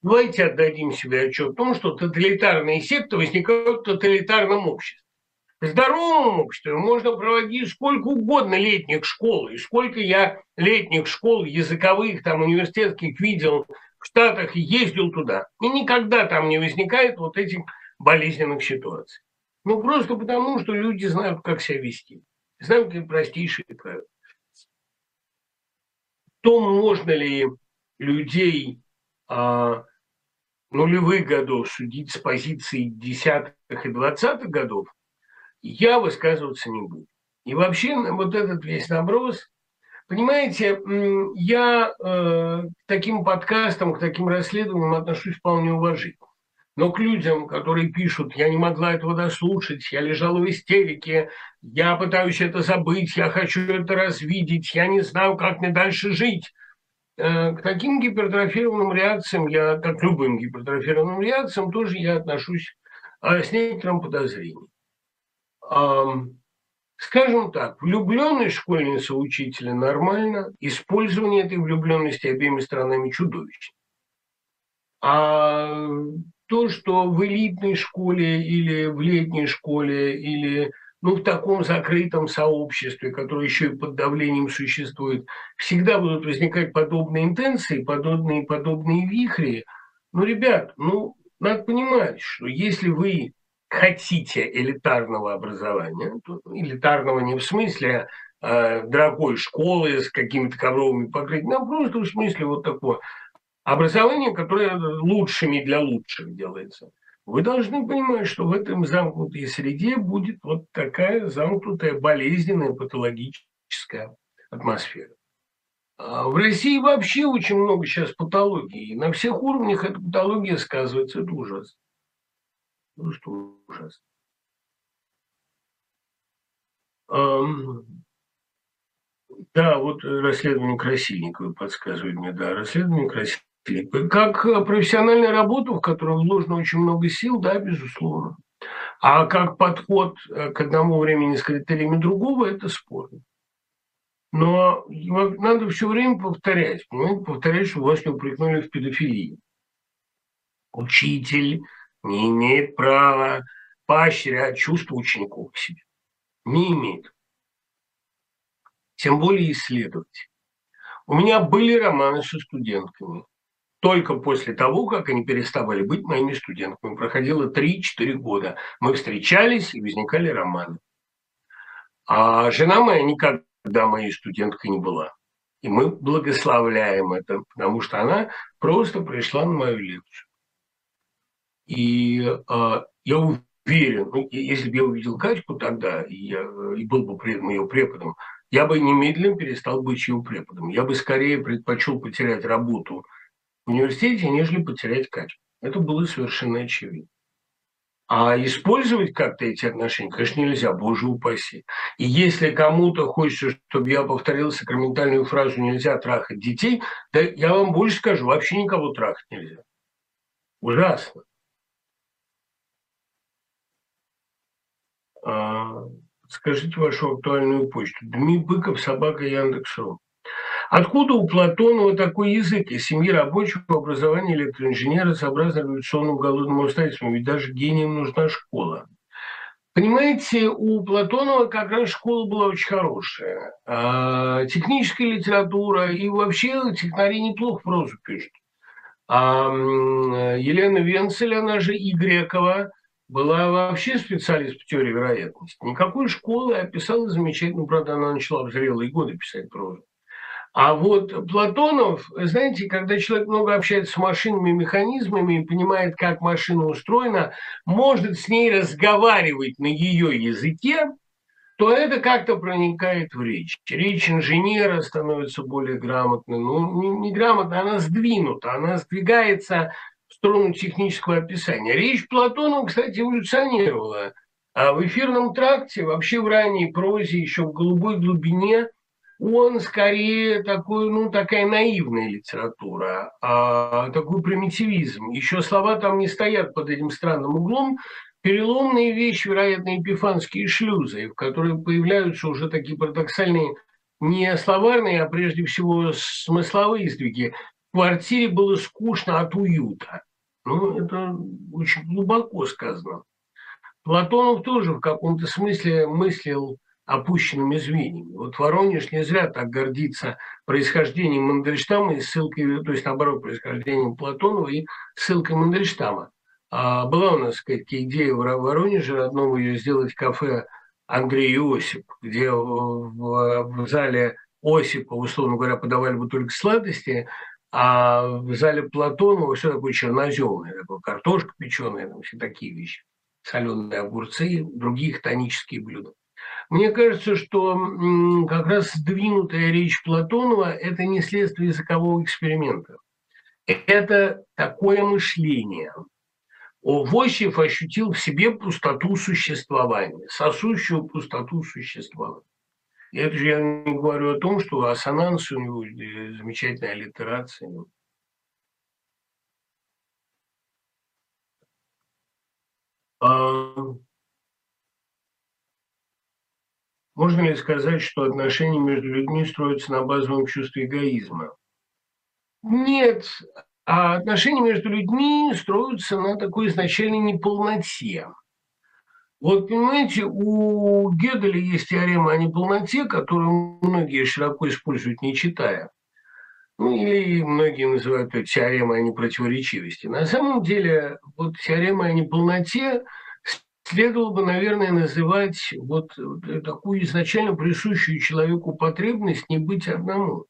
давайте отдадим себе отчет в том, что тоталитарные секты возникают в тоталитарном обществе. В здоровом обществе можно проводить сколько угодно летних школ, и сколько я летних школ языковых, там, университетских видел в Штатах и ездил туда. И никогда там не возникает вот этих болезненных ситуаций. Ну, просто потому, что люди знают, как себя вести. Знают какие простейшие правила. То, можно ли людей а, нулевых годов судить с позиции десятых и двадцатых годов, я высказываться не буду. И вообще вот этот весь наброс, понимаете, я э, к таким подкастам, к таким расследованиям отношусь вполне уважительно. Но к людям, которые пишут, я не могла этого дослушать, я лежала в истерике, я пытаюсь это забыть, я хочу это развидеть, я не знаю, как мне дальше жить. Э, к таким гипертрофированным реакциям, я, как любым гипертрофированным реакциям, тоже я отношусь а, с некоторым подозрением. Скажем так, влюбленность школьницы учителя нормально, использование этой влюбленности обеими сторонами чудовищно. А то, что в элитной школе или в летней школе или ну, в таком закрытом сообществе, которое еще и под давлением существует, всегда будут возникать подобные интенции, подобные, подобные вихри. Ну, ребят, ну, надо понимать, что если вы хотите элитарного образования, элитарного не в смысле э, дорогой школы с какими-то ковровыми покрытиями, а просто в смысле вот такого образование, которое лучшими для лучших делается. Вы должны понимать, что в этом замкнутой среде будет вот такая замкнутая, болезненная, патологическая атмосфера. А в России вообще очень много сейчас патологий. И на всех уровнях эта патология сказывается. Это ужасно. Просто ужасно. Да, вот расследование Красильникова подсказывает мне, да, расследование Красильникова. Как профессиональная работа, в которой вложено очень много сил, да, безусловно. А как подход э, к одному времени с критериями другого, это спорно. Но надо все время повторять, понимаете, повторять, что вас не упрекнули в педофилии. Учитель не имеет права поощрять чувства учеников к себе. Не имеет. Тем более исследовать. У меня были романы со студентками только после того, как они переставали быть моими студентами. Проходило 3-4 года. Мы встречались и возникали романы. А жена моя никогда моей студенткой не была. И мы благословляем это, потому что она просто пришла на мою лекцию. И э, я уверен, ну, если бы я увидел Катьку тогда, и, я, и был бы этом ее преподом, я бы немедленно перестал быть ее преподом. Я бы скорее предпочел потерять работу университете, нежели потерять качество. Это было совершенно очевидно. А использовать как-то эти отношения, конечно, нельзя, боже упаси. И если кому-то хочется, чтобы я повторил сакраментальную фразу «нельзя трахать детей», да я вам больше скажу, вообще никого трахать нельзя. Ужасно. А, скажите вашу актуальную почту. Дми Быков, собака Яндекс.ру. Откуда у Платонова такой язык из семьи рабочего образования электроинженера сообразно революционному голодному строительству? Ведь даже гениям нужна школа. Понимаете, у Платонова как раз школа была очень хорошая. А, техническая литература и вообще технари неплохо прозу пишут. А Елена Венцель, она же и Грекова, была вообще специалист по теории вероятности. Никакой школы, а писала замечательно. Правда, она начала в зрелые годы писать прозу. А вот Платонов, знаете, когда человек много общается с машинами и механизмами и понимает, как машина устроена, может с ней разговаривать на ее языке, то это как-то проникает в речь. Речь инженера становится более грамотной. Ну, не, не грамотно, она сдвинута, она сдвигается в сторону технического описания. Речь Платонова, кстати, эволюционировала. А в эфирном тракте, вообще в ранней прозе, еще в голубой глубине – он скорее такой, ну, такая наивная литература, а такой примитивизм. Еще слова там не стоят под этим странным углом. Переломные вещи, вероятно, эпифанские шлюзы, в которых появляются уже такие парадоксальные не словарные, а прежде всего смысловые сдвиги. В квартире было скучно от уюта. Ну, это очень глубоко сказано. Платонов тоже в каком-то смысле мыслил опущенными звеньями. Вот Воронеж не зря так гордится происхождением Мандельштама и ссылкой, то есть наоборот, происхождением Платонова и ссылкой Мандельштама. А была у нас сказать, идея в Воронеже родного ее сделать кафе Андрей Осип, где в, зале Осипа, условно говоря, подавали бы только сладости, а в зале Платонова все такое черноземное, такое картошка печеная, там все такие вещи, соленые огурцы, другие хтонические блюда. Мне кажется, что как раз сдвинутая речь Платонова – это не следствие языкового эксперимента. Это такое мышление. Вощев ощутил в себе пустоту существования, сосущую пустоту существования. И это же я не говорю о том, что ассонанс у него замечательная аллитерация. А, можно ли сказать, что отношения между людьми строятся на базовом чувстве эгоизма? Нет, а отношения между людьми строятся на такой изначальной неполноте. Вот, понимаете, у Геделя есть теорема о неполноте, которую многие широко используют, не читая. Ну, или многие называют это теоремой о непротиворечивости. На самом деле, вот теорема о неполноте следовало бы, наверное, называть вот такую изначально присущую человеку потребность не быть одному.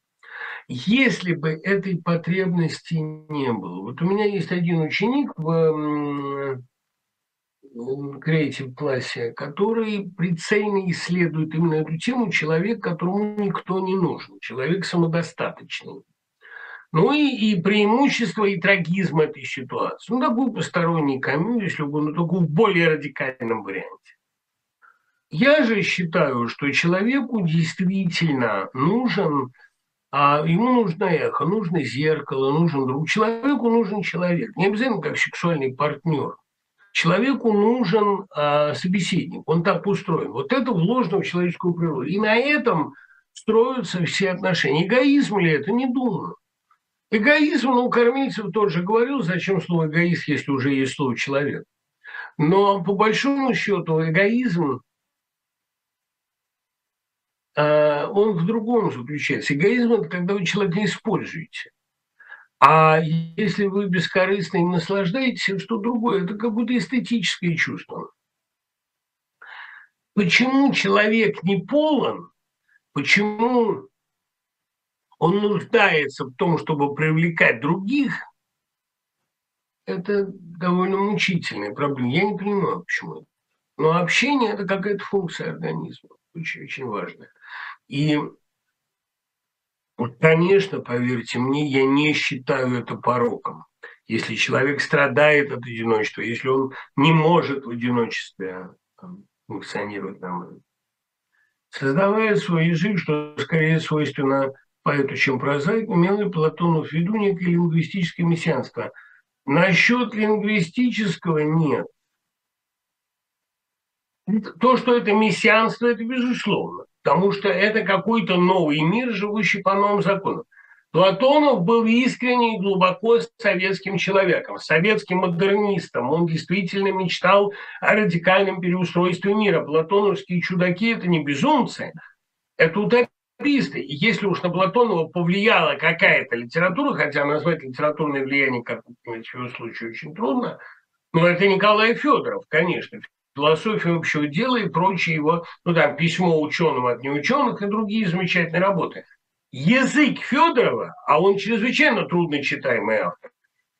Если бы этой потребности не было. Вот у меня есть один ученик в креатив классе, который прицельно исследует именно эту тему человек, которому никто не нужен, человек самодостаточный. Ну и, и преимущество и трагизм этой ситуации. Ну, такой посторонний камю, если угодно, но только в более радикальном варианте. Я же считаю, что человеку действительно нужен, а ему нужно эхо, нужно зеркало, нужен друг. Человеку нужен человек, не обязательно как сексуальный партнер. Человеку нужен а, собеседник, он так устроен. Вот это вложено в человеческую природу. И на этом строятся все отношения. Эгоизм ли это? Не думаю. Эгоизм, ну, Кормильцев тоже говорил, зачем слово эгоист, если уже есть слово человек. Но по большому счету эгоизм, э, он в другом заключается. Эгоизм – это когда вы человека используете. А если вы бескорыстно им наслаждаетесь, что другое, это как будто эстетическое чувство. Почему человек не полон, почему он нуждается в том, чтобы привлекать других, это довольно мучительная проблема. Я не понимаю, почему это. Но общение – это какая-то функция организма, очень, очень важная. И, вот, конечно, поверьте мне, я не считаю это пороком. Если человек страдает от одиночества, если он не может в одиночестве там, функционировать нормально, создавая свой язык, что скорее свойственно поэту, чем прозаик, имел Платонов в виду некое лингвистическое мессианство. Насчет лингвистического нет. То, что это мессианство, это безусловно, потому что это какой-то новый мир, живущий по новым законам. Платонов был искренне и глубоко советским человеком, советским модернистом. Он действительно мечтал о радикальном переустройстве мира. Платоновские чудаки – это не безумцы, это И если уж на Платонова повлияла какая-то литература, хотя назвать литературное влияние, как в его случае, очень трудно, но это Николай Федоров, конечно. Философия общего дела и прочие его, ну там, письмо ученым от неученых и другие замечательные работы. Язык Федорова, а он чрезвычайно трудно читаемый автор,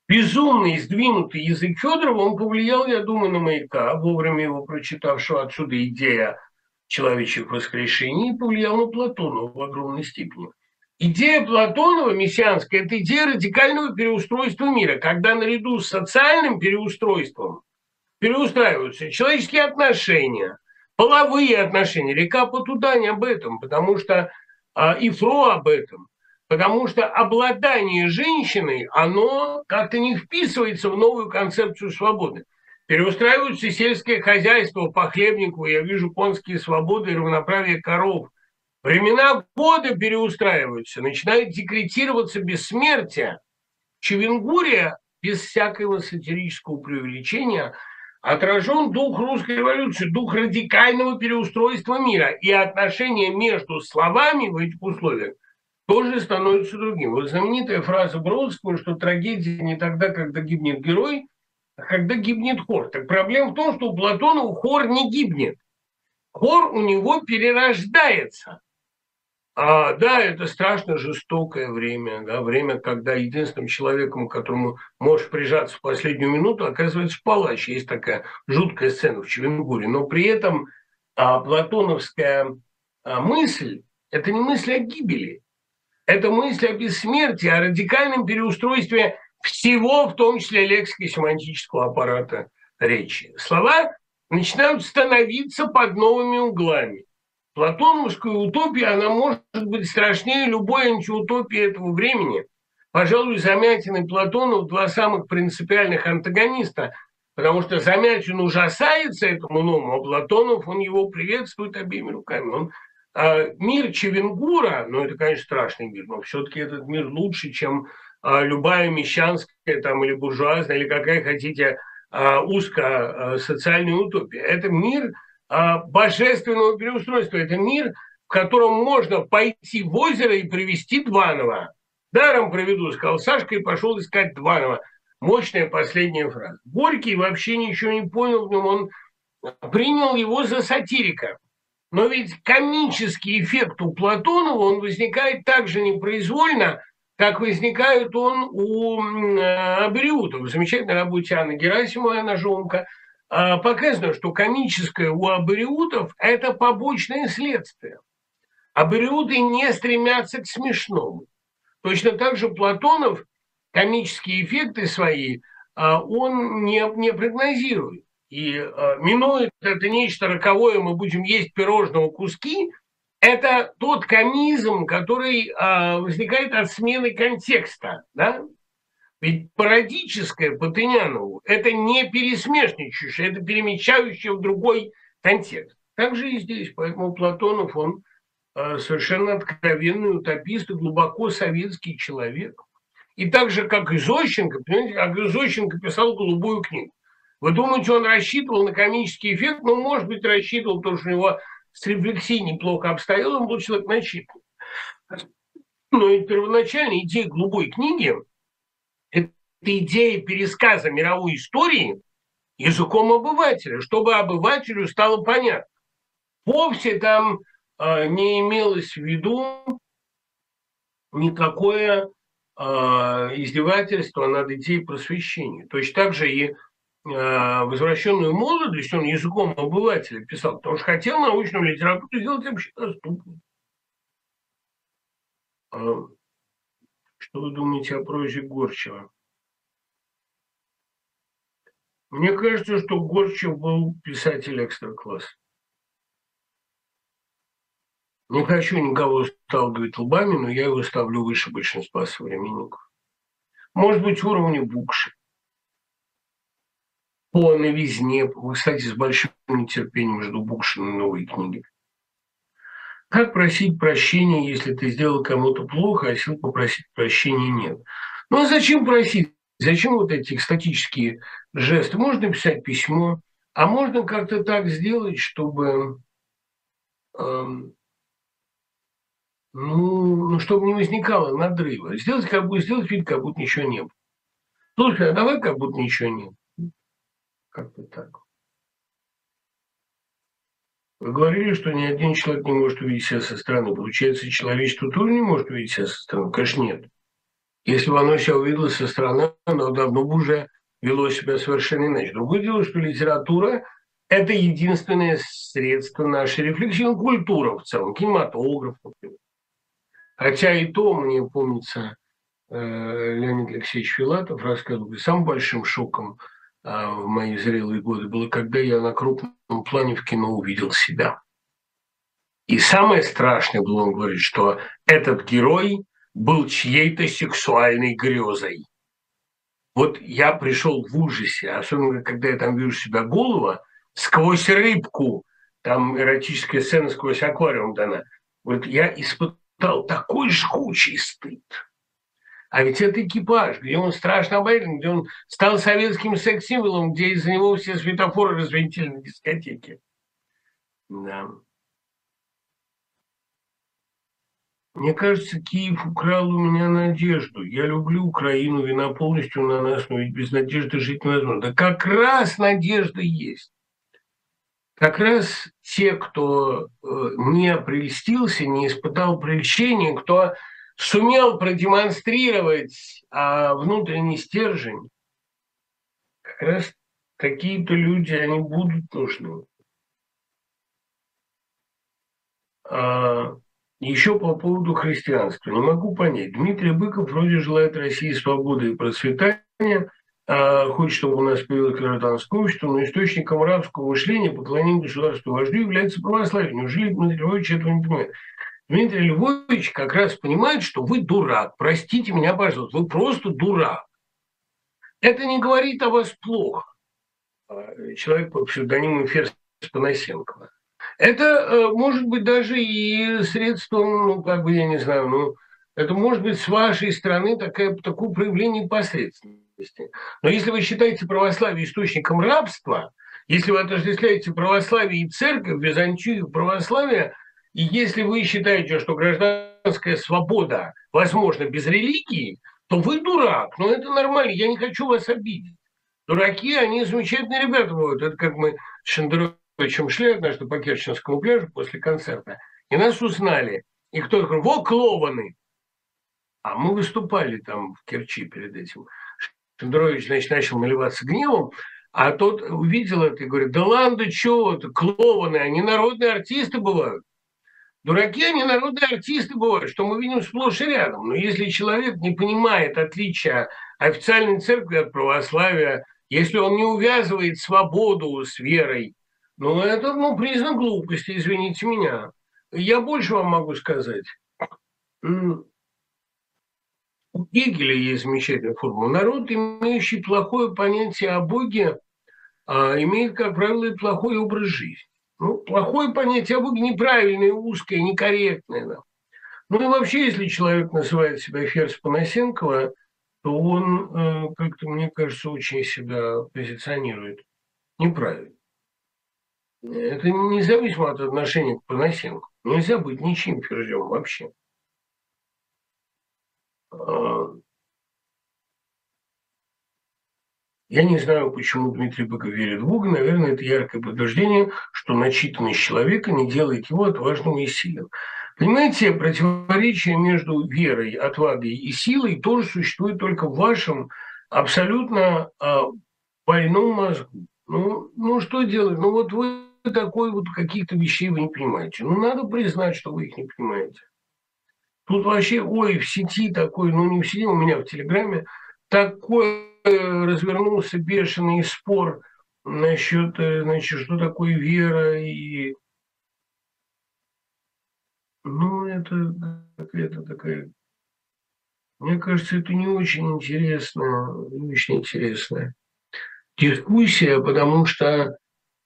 безумный, сдвинутый язык Федорова, он повлиял, я думаю, на маяка, вовремя его прочитавшего отсюда идея человечьих воскрешений повлиял на Платонова в огромной степени. Идея Платонова, мессианская, это идея радикального переустройства мира, когда наряду с социальным переустройством переустраиваются человеческие отношения, половые отношения. Река Потудань об этом, потому что а, и Фро об этом, потому что обладание женщиной, оно как-то не вписывается в новую концепцию свободы. Переустраиваются сельское хозяйство по хлебнику. Я вижу конские свободы и равноправие коров. Времена года переустраиваются. Начинает декретироваться бессмертие. Чевенгурия, без всякого сатирического преувеличения, отражен дух русской революции, дух радикального переустройства мира. И отношения между словами в этих условиях тоже становятся другим. Вот знаменитая фраза Бродского, что трагедия не тогда, когда гибнет герой, когда гибнет хор. Так проблема в том, что у Платонова хор не гибнет. Хор у него перерождается. А, да, это страшно жестокое время, да, время, когда единственным человеком, к которому можешь прижаться в последнюю минуту, оказывается палач. Есть такая жуткая сцена в Чевенгуре. Но при этом а, платоновская а, мысль – это не мысль о гибели, это мысль о бессмертии, о радикальном переустройстве всего, в том числе лексико-семантического аппарата речи. Слова начинают становиться под новыми углами. Платоновская утопия, она может быть страшнее любой антиутопии этого времени. Пожалуй, Замятин и Платонов – два самых принципиальных антагониста, потому что Замятин ужасается этому новому, а Платонов, он его приветствует обеими руками. Он а, мир Чевенгура, ну это, конечно, страшный мир, но все-таки этот мир лучше, чем любая мещанская там, или буржуазная, или какая хотите а, узко а, социальная утопия. Это мир божественного переустройства. Это мир, в котором можно пойти в озеро и привести Дванова. Даром проведу, сказал Сашка и пошел искать Дванова. Мощная последняя фраза. Горький вообще ничего не понял в нем, он принял его за сатирика. Но ведь комический эффект у Платонова, он возникает также непроизвольно, как возникает он у Абериута. В замечательной работе Анны Герасимовой «Она жонка» а, показано, что комическое у абориутов – это побочное следствие. Абориуты не стремятся к смешному. Точно так же Платонов комические эффекты свои а, он не, не прогнозирует. И а, минует это нечто роковое, мы будем есть пирожного куски, это тот комизм, который а, возникает от смены контекста. Да? Ведь пародическое по Тынянову – это не пересмешничающее, это перемещающее в другой контекст. Так же и здесь. Поэтому Платонов, он э, совершенно откровенный утопист и глубоко советский человек. И так же, как и Зощенко, понимаете, как и Зощенко писал «Голубую книгу». Вы думаете, он рассчитывал на комический эффект? Ну, может быть, рассчитывал, потому что у него с рефлексией неплохо обстоял, он был человек начитанный. Но и первоначальная идея «Голубой книги» это идея пересказа мировой истории языком обывателя, чтобы обывателю стало понятно. Вовсе там э, не имелось в виду никакое э, издевательство над идеей просвещения. Точно так же и возвращенную молодость он языком обывателя писал, потому что хотел научную литературу сделать вообще доступной. Что вы думаете о прозе Горчева? Мне кажется, что Горчев был писатель экстра-класс. Не хочу никого сталкивать лбами, но я его ставлю выше большинства современников. Может быть, уровня Букши. По новизне. Кстати, с большим нетерпением жду Букшина новой книги. Как просить прощения, если ты сделал кому-то плохо, а сил попросить прощения нет? Ну а зачем просить? Зачем вот эти экстатические жесты? Можно писать письмо, а можно как-то так сделать, чтобы, эм, ну, ну, чтобы не возникало надрыва. Сделать, как бы, сделать вид, как будто ничего не было. Слушай, а давай как будто ничего нет. Как-то так. Вы говорили, что ни один человек не может увидеть себя со стороны. Получается, человечество тоже не может увидеть себя со стороны? Конечно, нет. Если бы оно себя увидело со стороны, оно давно бы уже вело себя совершенно иначе. Другое дело, что литература – это единственное средство нашей рефлексии, ну, культура в целом, кинематограф, например. Хотя и то, мне помнится, э, Леонид Алексеевич Филатов рассказывал, самым большим шоком в мои зрелые годы было, когда я на крупном плане в кино увидел себя. И самое страшное было, он говорит, что этот герой был чьей-то сексуальной грезой. Вот я пришел в ужасе, особенно когда я там вижу себя голова, сквозь рыбку, там эротическая сцена сквозь аквариум дана. Вот я испытал такой жгучий стыд. А ведь это экипаж, где он страшно обаятельный, где он стал советским секс-символом, где из-за него все светофоры развинтили на дискотеке. Да. Мне кажется, Киев украл у меня надежду. Я люблю Украину, вина полностью на нас, но ведь без надежды жить невозможно. Да как раз надежда есть. Как раз те, кто э, не прельстился, не испытал прельщения, кто сумел продемонстрировать а, внутренний стержень, как раз какие-то люди, они будут нужны. А, еще по поводу христианства. Не могу понять. Дмитрий Быков вроде желает России свободы и процветания, а хочет, чтобы у нас появилось гражданское общество, но источником арабского мышления поклонение государству вождю является православие. Неужели Дмитрий Львович этого не понимает? Дмитрий Львович как раз понимает, что вы дурак. Простите меня, пожалуйста, вы просто дурак. Это не говорит о вас плохо. А, человек по псевдониму Ферзь Панасенкова. Это э, может быть даже и средством, ну, как бы, я не знаю, ну, это может быть с вашей стороны такое, такое проявление посредственности. Но если вы считаете православие источником рабства, если вы отождествляете православие и церковь, Византию и православие, и если вы считаете, что гражданская свобода возможна без религии, то вы дурак. Но это нормально, я не хочу вас обидеть. Дураки, они замечательные ребята бывают. Это как мы с Шендеровым чем шли однажды по Керченскому пляжу после концерта, и нас узнали. И кто такой, во, клованы! А мы выступали там в Керчи перед этим. Шендерович, значит, начал наливаться гневом, а тот увидел это и говорит, да ладно, что это, клованы, они народные артисты бывают. Дураки, они народные артисты бывают, что мы видим сплошь и рядом. Но если человек не понимает отличия официальной церкви от православия, если он не увязывает свободу с верой, ну, это ну, признак глупости, извините меня. Я больше вам могу сказать. У Гегеля есть замечательная формула. Народ, имеющий плохое понятие о Боге, а, имеет, как правило, и плохой образ жизни. Ну, плохое понятие о Боге неправильное, узкое, некорректное. Да. Ну и вообще, если человек называет себя Ферзь Панасенкова, то он, э, как-то, мне кажется, очень себя позиционирует неправильно. Это независимо от отношения к Панасенко. Нельзя быть ничем ферзем вообще. А, я не знаю, почему Дмитрий Быков верит в Бога. Наверное, это яркое подтверждение, что начитанность человека не делает его отважным и сильным. Понимаете, противоречие между верой, отвагой и силой тоже существует только в вашем абсолютно а, больном мозгу. Ну, ну что делать? Ну вот вы такой вот каких-то вещей вы не понимаете. Ну, надо признать, что вы их не понимаете. Тут вообще, ой, в сети такой, ну не в сети, у меня в Телеграме, такой э, развернулся бешеный спор насчет, э, значит, что такое вера и... Ну, это какая-то такая... Мне кажется, это не очень интересно, не очень интересная дискуссия, потому что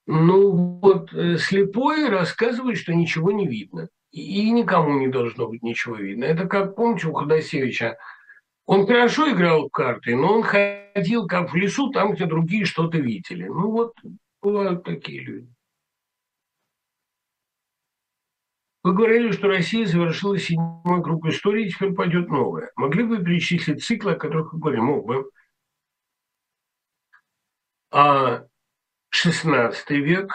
ну вот э, слепой рассказывает, что ничего не видно. И никому не должно быть ничего видно. Это как, помните, у Ходосевича, он хорошо играл в карты, но он ходил как в лесу, там, где другие что-то видели. Ну вот, бывают такие люди. Вы говорили, что Россия завершила седьмой круг истории, теперь пойдет новая. Могли бы перечислить циклы, о которых вы говорили? Мог бы. А XVI век,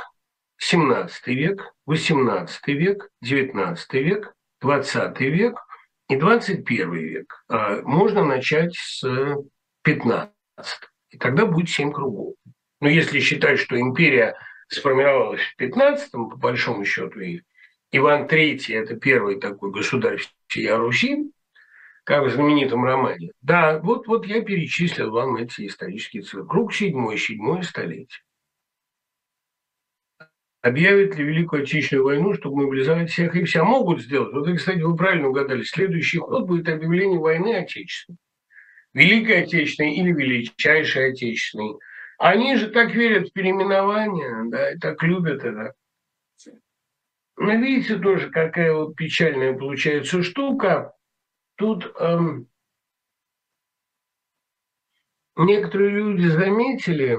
XVII век, XVIII век, XIX век, XX век и XXI век. А, можно начать с XV. И тогда будет семь кругов. Но если считать, что империя сформировалась в 15 по большому счету, и Иван III – это первый такой государь всея Руси, как в знаменитом романе. Да, вот, вот я перечислил вам эти исторические цифры. Круг седьмой, седьмое столетие объявят ли Великую Отечественную войну, чтобы мобилизовать всех и вся. Могут сделать. Вот, кстати, вы правильно угадали. Следующий ход будет объявление войны Отечественной. Великой Отечественной или Величайшей Отечественной. Они же так верят в переименование, да, и так любят это. Но видите тоже, какая вот печальная получается штука. Тут эм, некоторые люди заметили,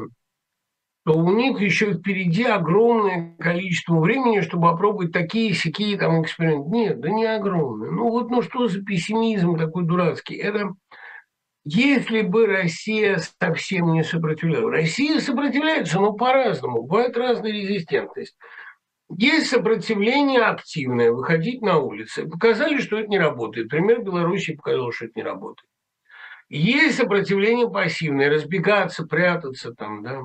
то у них еще впереди огромное количество времени, чтобы попробовать такие сякие там эксперименты. Нет, да не огромное. Ну вот, ну что за пессимизм такой дурацкий? Это если бы Россия совсем не сопротивлялась. Россия сопротивляется, но по-разному. Бывает разная резистентность. Есть сопротивление активное, выходить на улицы. Показали, что это не работает. Пример Беларуси показал, что это не работает. Есть сопротивление пассивное, разбегаться, прятаться там, да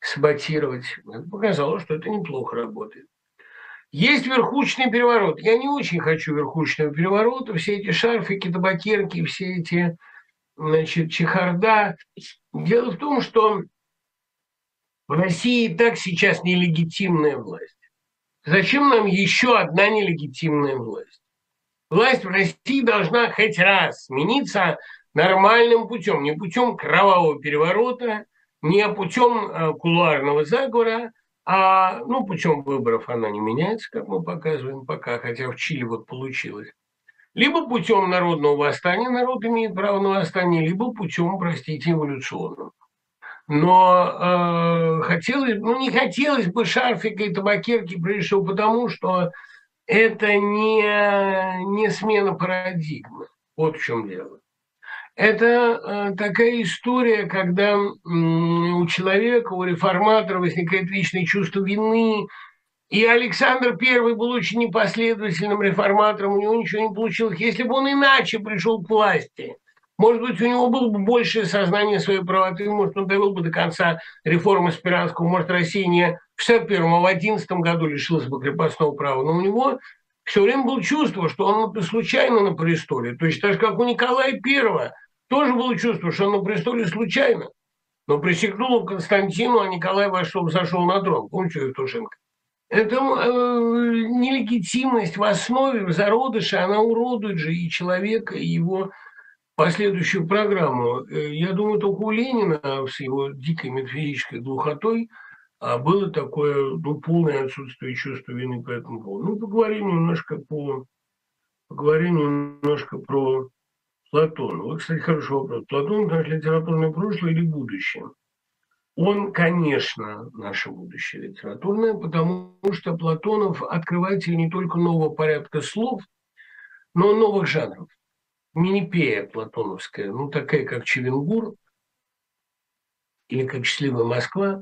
саботировать. Показалось, что это неплохо работает. Есть верхушечный переворот. Я не очень хочу верхушечного переворота. Все эти шарфики, табакерки, все эти значит, чехарда. Дело в том, что в России и так сейчас нелегитимная власть. Зачем нам еще одна нелегитимная власть? Власть в России должна хоть раз смениться нормальным путем, не путем кровавого переворота, не путем э, кулуарного заговора, а ну, путем выборов она не меняется, как мы показываем пока, хотя в Чили вот получилось. Либо путем народного восстания, народ имеет право на восстание, либо путем, простите, эволюционным. Но э, хотелось, ну не хотелось бы шарфика и табакерки, прежде всего потому, что это не, не смена парадигмы. Вот в чем дело. Это э, такая история, когда у человека, у реформатора возникает личное чувство вины, и Александр I был очень непоследовательным реформатором, у него ничего не получилось. Если бы он иначе пришел к власти, может быть, у него было бы большее сознание своей правоты, может, он довел бы до конца реформы Спиранского, может, Россия не в 61 а в 11 году лишилась бы крепостного права, но у него все время было чувство, что он случайно на престоле. То есть, так же, как у Николая I, тоже было чувство, что он на престоле случайно. Но присягнул Константину, а Николай вошел, зашел на трон. Помните Евтушенко? Это э, нелегитимность в основе, в зародыше, она уродует же и человека, и его последующую программу. Э, я думаю, только у Ленина с его дикой метафизической глухотой а было такое ну, полное отсутствие чувства вины по этому поводу. Ну, поговорим немножко по поговорим немножко про Платона. Вот, кстати, хороший вопрос. Платон – наше литературное прошлое или будущее? Он, конечно, наше будущее литературное, потому что Платонов открыватель не только нового порядка слов, но и новых жанров. Минипея платоновская, ну такая, как Чевенгур или как «Счастливая Москва»,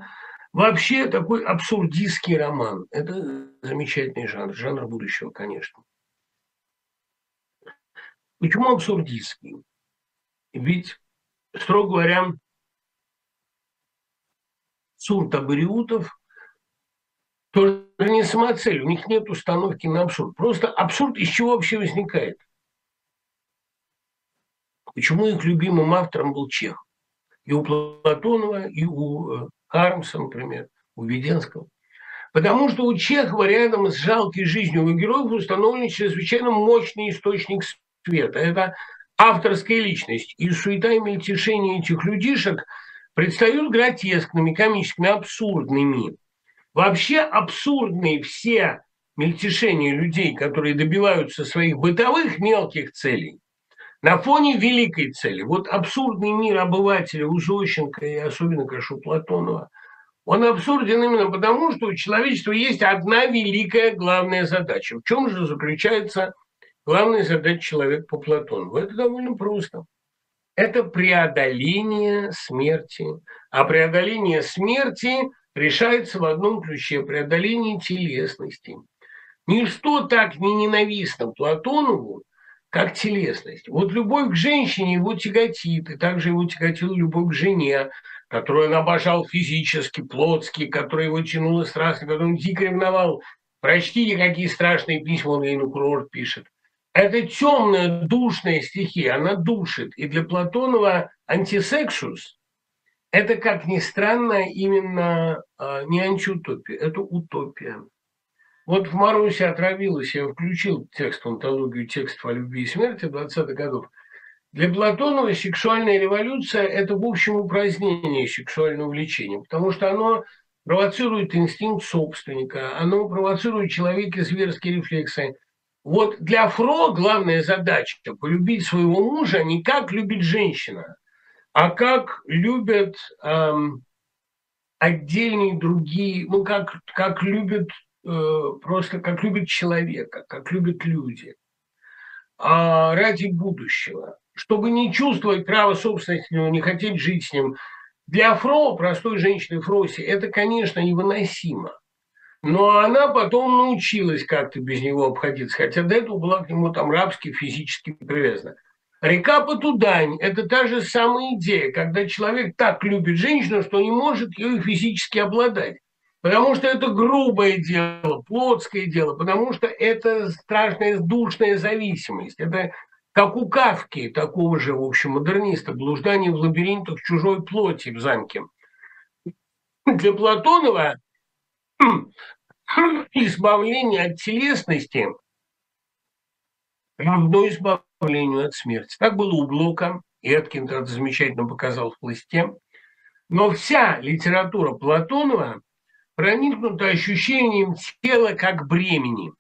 вообще такой абсурдистский роман. Это замечательный жанр, жанр будущего, конечно. Почему абсурдистский? Ведь, строго говоря, абсурд абориутов тоже не самоцель, у них нет установки на абсурд. Просто абсурд из чего вообще возникает? Почему их любимым автором был Чех? И у Платонова, и у э, Хармса, например, у Веденского. Потому что у Чехова рядом с жалкой жизнью его героев установлен чрезвычайно мощный источник света. Это авторская личность. И суета и мельтешение этих людишек – предстают гротескными, комическими, абсурдными. Вообще абсурдные все мельтешения людей, которые добиваются своих бытовых мелких целей, на фоне великой цели. Вот абсурдный мир обывателя у Зощенко и особенно, конечно, у Платонова, он абсурден именно потому, что у человечества есть одна великая главная задача. В чем же заключается главная задача человека по Платону? Это довольно просто – это преодоление смерти. А преодоление смерти решается в одном ключе – преодоление телесности. Ничто так не ненавистно Платонову, как телесность. Вот любовь к женщине его тяготит, и также его тяготила любовь к жене, которую он обожал физически, плотски, которая его тянула страстно, которую он дико ревновал. Прочтите, какие страшные письма он ей на курорт пишет. Это темная, душная стихия, она душит. И для Платонова антисексус – это, как ни странно, именно а, не антиутопия, это утопия. Вот в «Марусе отравилась» я включил текст, антологию текстов о любви и смерти 20-х годов. Для Платонова сексуальная революция – это, в общем, упразднение сексуального влечения, потому что оно провоцирует инстинкт собственника, оно провоцирует человека зверские рефлексы – вот для Фро главная задача – полюбить своего мужа не как любит женщина, а как любят эм, отдельные другие, ну, как, как любят, э, просто как любят человека, как любят люди. А ради будущего. Чтобы не чувствовать право собственности, не хотеть жить с ним. Для Фро, простой женщины Фроси, это, конечно, невыносимо. Но она потом научилась как-то без него обходиться, хотя до этого была к нему там рабски, физически привязана. Река Потудань – это та же самая идея, когда человек так любит женщину, что не может ее физически обладать. Потому что это грубое дело, плотское дело, потому что это страшная душная зависимость. Это как у Кавки, такого же, в общем, модерниста, блуждание в лабиринтах чужой плоти в замке. Для Платонова избавление от телесности равно избавлению от смерти. Так было у Блока, и Эткин это замечательно показал в «Пласте». Но вся литература Платонова проникнута ощущением тела как бремени.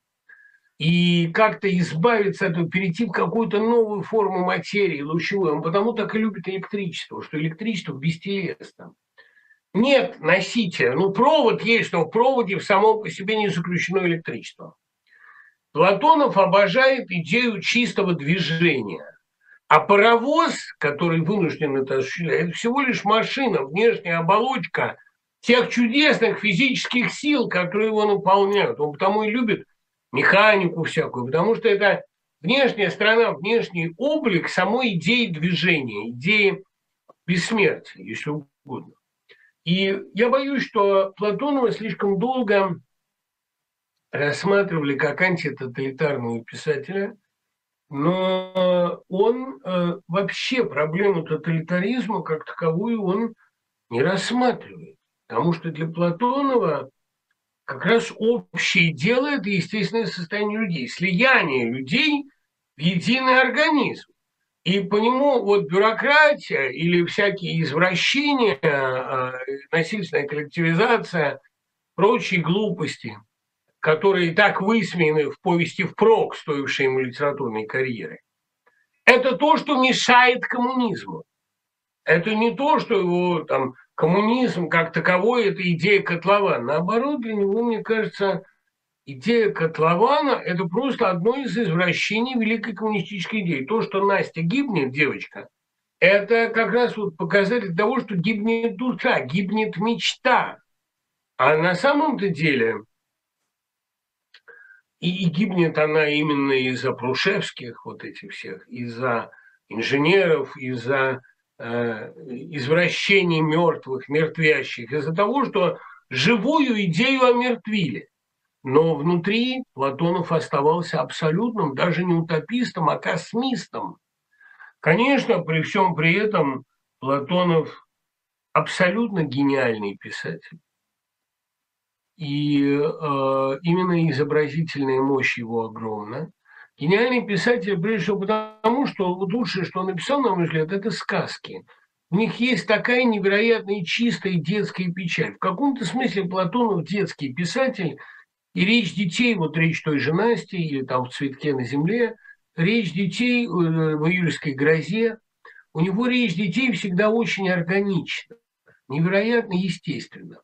И как-то избавиться от этого, перейти в какую-то новую форму материи лучевой. Он потому так и любит электричество, что электричество бестелесно нет носителя. Ну, провод есть, но в проводе в самом по себе не заключено электричество. Платонов обожает идею чистого движения. А паровоз, который вынужден это осуществлять, это всего лишь машина, внешняя оболочка тех чудесных физических сил, которые его наполняют. Он потому и любит механику всякую, потому что это внешняя сторона, внешний облик самой идеи движения, идеи бессмертия, если угодно. И я боюсь, что Платонова слишком долго рассматривали как антитоталитарного писателя, но он э, вообще проблему тоталитаризма как таковую он не рассматривает. Потому что для Платонова как раз общее дело – это естественное состояние людей, слияние людей в единый организм. И по нему вот бюрократия или всякие извращения, э, насильственная коллективизация, прочие глупости, которые так высмеяны в повести впрок, стоившей ему литературной карьеры, это то, что мешает коммунизму. Это не то, что его там коммунизм как таковой – это идея котлована. Наоборот, для него, мне кажется, идея котлована – это просто одно из извращений великой коммунистической идеи. То, что Настя гибнет, девочка, это как раз вот показатель того, что гибнет душа, гибнет мечта. А на самом-то деле и, и гибнет она именно из-за прушевских вот этих всех, из-за инженеров, из-за Э, извращений мертвых, мертвящих, из-за того, что живую идею омертвили. Но внутри Платонов оставался абсолютным, даже не утопистом, а космистом. Конечно, при всем при этом Платонов абсолютно гениальный писатель. И э, именно изобразительная мощь его огромна. Гениальный писатель, прежде всего потому, что лучшее, что он написал, на мой взгляд, это сказки. У них есть такая невероятная чистая детская печаль. В каком-то смысле Платонов детский писатель, и речь детей, вот речь той же Насти, или там в «Цветке на земле», речь детей э, в «Июльской грозе», у него речь детей всегда очень органична, невероятно естественно.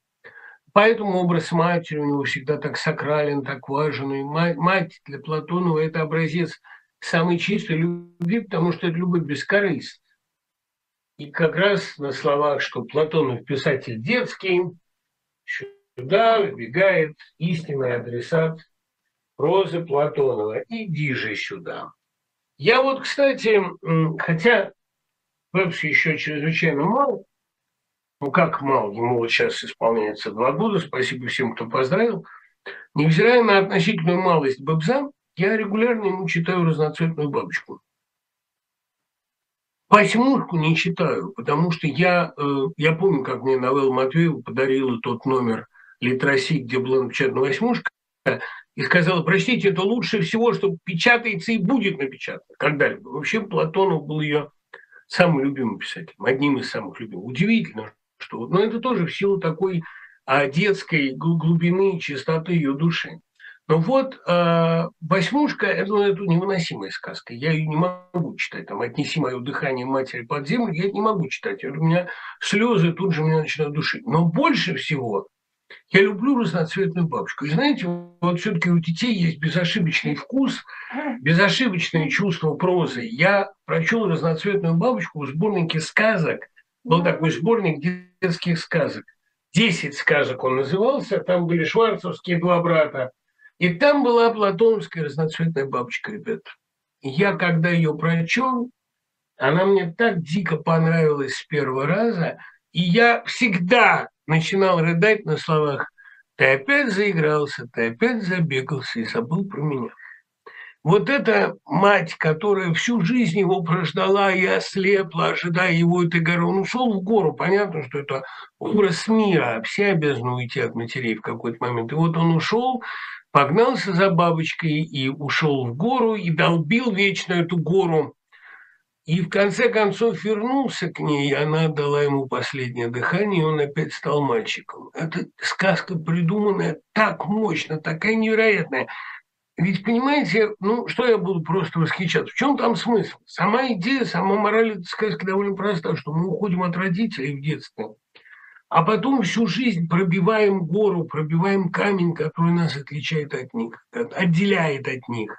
Поэтому образ матери у него всегда так сакрален, так важен. И мать для Платонова – это образец самой чистой любви, потому что это любовь бескорыстная. И как раз на словах, что Платонов писатель детский, сюда выбегает истинный адресат прозы Платонова. Иди же сюда. Я вот, кстати, хотя Пепси еще чрезвычайно мало, ну как мало, ему вот сейчас исполняется два года, спасибо всем, кто поздравил. Невзирая на относительную малость Бабза, я регулярно ему читаю разноцветную бабочку. Восьмушку не читаю, потому что я, э, я помню, как мне Новелла Матвеева подарила тот номер Литроси, где была напечатана восьмушка, и сказала, простите, это лучше всего, что печатается и будет напечатано когда-либо. Вообще Платонов был ее самым любимым писателем, одним из самых любимых. Удивительно, что, но это тоже в силу такой а, детской глубины, чистоты ее души. Но вот э, «Восьмушка» это, ну, это невыносимая сказка. Я ее не могу читать. Там «Отнеси мое дыхание матери под землю» я не могу читать. У меня слезы тут же меня начинают душить. Но больше всего я люблю разноцветную бабушку. И знаете, вот все-таки у детей есть безошибочный вкус, безошибочное чувство прозы. Я прочел разноцветную бабочку в сборнике сказок был такой сборник детских сказок. Десять сказок он назывался, там были шварцевские два брата. И там была платоновская разноцветная бабочка, ребят. Я, когда ее прочел, она мне так дико понравилась с первого раза, и я всегда начинал рыдать на словах «Ты опять заигрался, ты опять забегался и забыл про меня». Вот эта мать, которая всю жизнь его прождала и ослепла, ожидая его этой горы, он ушел в гору. Понятно, что это образ мира, все обязаны уйти от матерей в какой-то момент. И вот он ушел, погнался за бабочкой и ушел в гору, и долбил вечно эту гору. И в конце концов вернулся к ней, и она дала ему последнее дыхание, и он опять стал мальчиком. Это сказка придуманная так мощно, такая невероятная – ведь, понимаете, ну, что я буду просто восхищаться? В чем там смысл? Сама идея, сама мораль этой сказки довольно проста, что мы уходим от родителей в детстве, а потом всю жизнь пробиваем гору, пробиваем камень, который нас отличает от них, отделяет от них.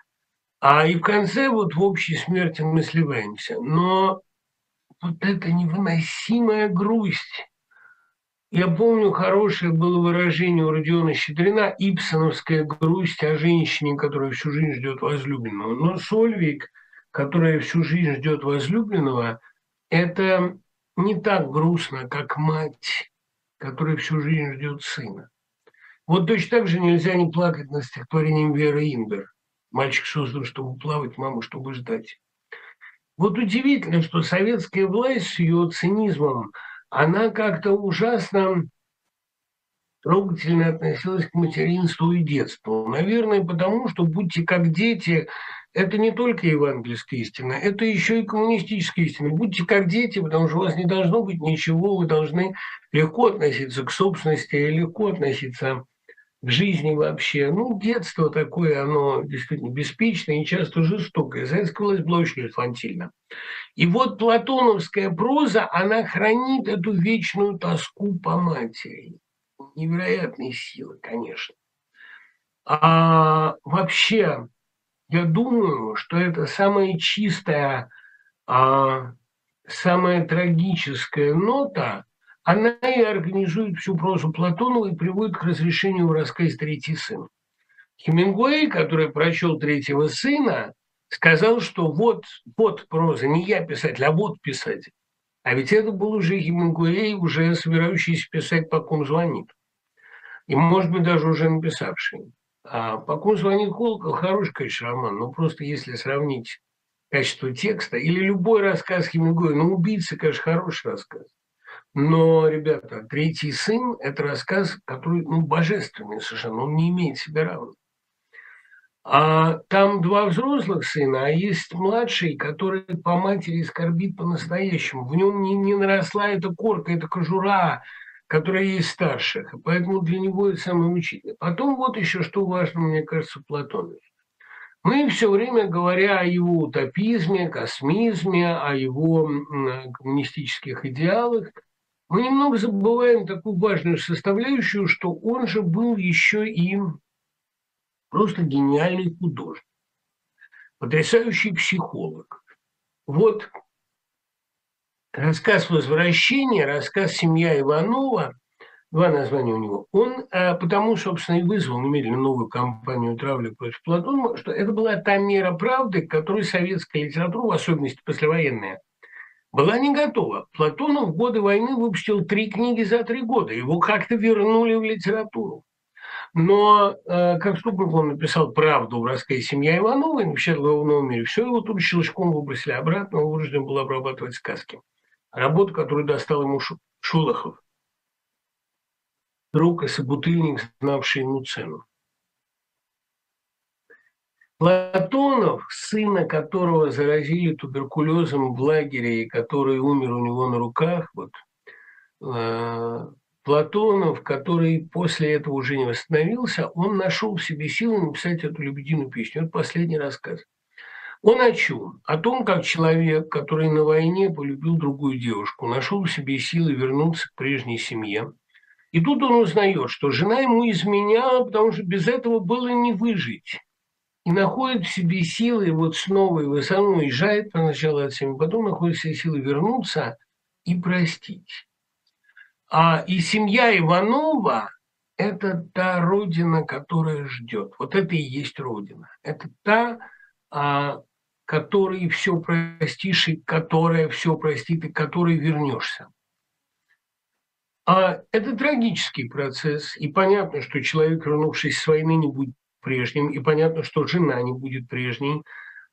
А и в конце вот в общей смерти мы сливаемся. Но вот эта невыносимая грусть, я помню, хорошее было выражение у Родиона Щедрина «Ипсоновская грусть о женщине, которая всю жизнь ждет возлюбленного». Но Сольвик, которая всю жизнь ждет возлюбленного, это не так грустно, как мать, которая всю жизнь ждет сына. Вот точно так же нельзя не плакать над стихотворением Веры Индер. Мальчик создан, чтобы плавать, мама, чтобы ждать. Вот удивительно, что советская власть с ее цинизмом, она как-то ужасно трогательно относилась к материнству и детству. Наверное, потому что «будьте как дети» – это не только евангельская истина, это еще и коммунистическая истина. Будьте как дети, потому что у вас не должно быть ничего, вы должны легко относиться к собственности, легко относиться к жизни вообще. Ну, детство такое, оно действительно беспечное и часто жестокое. Советская власть была очень инфантильна. И вот платоновская проза, она хранит эту вечную тоску по матери. Невероятные силы, конечно. А вообще, я думаю, что это самая чистая, а, самая трагическая нота – она и организует всю прозу Платонова и приводит к разрешению в рассказе «Третий сын». Хемингуэй, который прочел «Третьего сына», сказал, что вот, вот проза, не я писатель, а вот писатель. А ведь это был уже Хемингуэй, уже собирающийся писать «По ком звонит». И, может быть, даже уже написавший. А «По ком звонит Колокол» – хороший, конечно, роман, но просто если сравнить качество текста или любой рассказ Хемингуэя, ну, «Убийца», конечно, хороший рассказ. Но, ребята, «Третий сын» – это рассказ, который ну, божественный совершенно, он не имеет себе равных. А там два взрослых сына, а есть младший, который по матери скорбит по-настоящему. В нем не, не наросла эта корка, эта кожура, которая есть старших. И поэтому для него это самое мучительное. Потом вот еще что важно, мне кажется, Платонович. Мы все время, говоря о его утопизме, космизме, о его коммунистических идеалах, мы немного забываем такую важную составляющую, что он же был еще и просто гениальный художник, потрясающий психолог. Вот рассказ «Возвращение», рассказ «Семья Иванова», два названия у него, он а, потому, собственно, и вызвал немедленно новую кампанию травли против Платонова, что это была та мера правды, к которой советская литература, в особенности послевоенная, была не готова. Платонов в годы войны выпустил три книги за три года. Его как-то вернули в литературу. Но, э, как Ступник он написал «Правду» в рассказе «Семья Иванова» и в «Новом мире», все его тут щелчком выбросили обратно, он вынужден был обрабатывать сказки. Работу, которую достал ему Шулахов. Друг и собутыльник, знавший ему цену. Платонов, сына которого заразили туберкулезом в лагере, и который умер у него на руках, вот, э, Платонов, который после этого уже не восстановился, он нашел в себе силы написать эту лебединую песню. Это последний рассказ. Он о чем? О том, как человек, который на войне полюбил другую девушку, нашел в себе силы вернуться к прежней семье. И тут он узнает, что жена ему изменяла, потому что без этого было не выжить и находит в себе силы вот снова и высоко уезжает поначалу от семьи, потом находит в себе силы вернуться и простить. А и семья Иванова – это та родина, которая ждет. Вот это и есть родина. Это та, а, которой все простишь, и которая все простит, и которой вернешься. А это трагический процесс, и понятно, что человек, вернувшись с войны, не будет прежним, и понятно, что жена не будет прежней.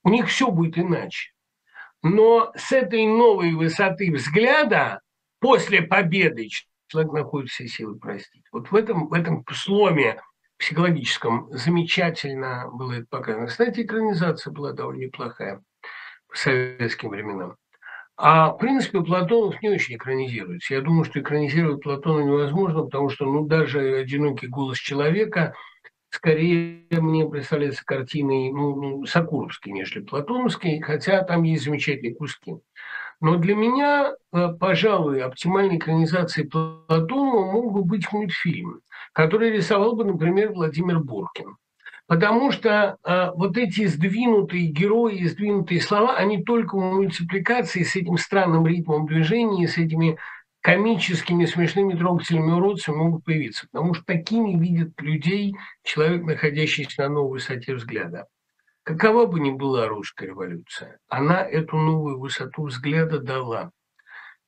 У них все будет иначе. Но с этой новой высоты взгляда после победы человек находит все силы простить. Вот в этом, в этом сломе психологическом замечательно было это показано. Кстати, экранизация была довольно неплохая по советским временам. А, в принципе, Платонов не очень экранизируется. Я думаю, что экранизировать Платона невозможно, потому что ну, даже «Одинокий голос человека» скорее мне представляется картиной ну, ну, Сокуровской, нежели Платоновской, хотя там есть замечательные куски. Но для меня, э, пожалуй, оптимальной экранизацией Платонова мог бы быть мультфильм, который рисовал бы, например, Владимир Буркин. Потому что э, вот эти сдвинутые герои, сдвинутые слова, они только в мультипликации с этим странным ритмом движения, с этими комическими, смешными, трогательными уродцами могут появиться, потому что такими видит людей человек, находящийся на новой высоте взгляда. Какова бы ни была русская революция, она эту новую высоту взгляда дала.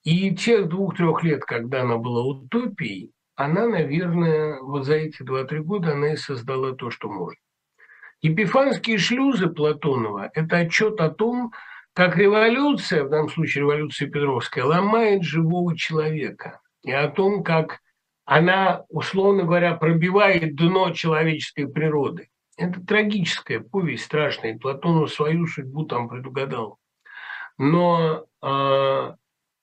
И тех двух-трех лет, когда она была утопией, она, наверное, вот за эти 2-3 года она и создала то, что может. Епифанские шлюзы Платонова – это отчет о том, как революция, в данном случае революция Петровская, ломает живого человека, и о том, как она, условно говоря, пробивает дно человеческой природы. Это трагическая повесть, страшная, и Платонов свою судьбу там предугадал. Но э,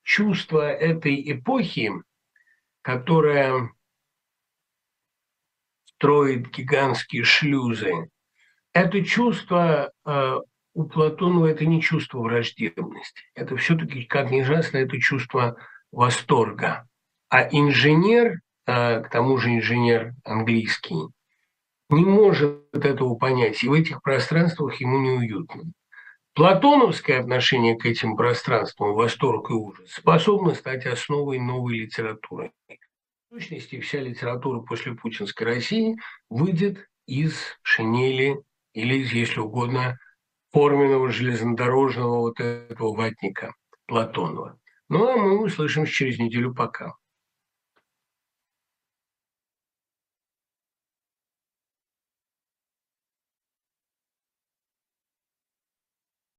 чувство этой эпохи, которая строит гигантские шлюзы, это чувство э, у Платонова это не чувство враждебности. Это все-таки, как ни ужасно, это чувство восторга. А инженер, э, к тому же инженер английский, не может этого понять, и в этих пространствах ему неуютно. Платоновское отношение к этим пространствам, восторг и ужас, способно стать основой новой литературы. В сущности, вся литература после путинской России выйдет из шинели или, если угодно, форменного железнодорожного вот этого ватника Платонова. Ну, а мы услышимся через неделю пока.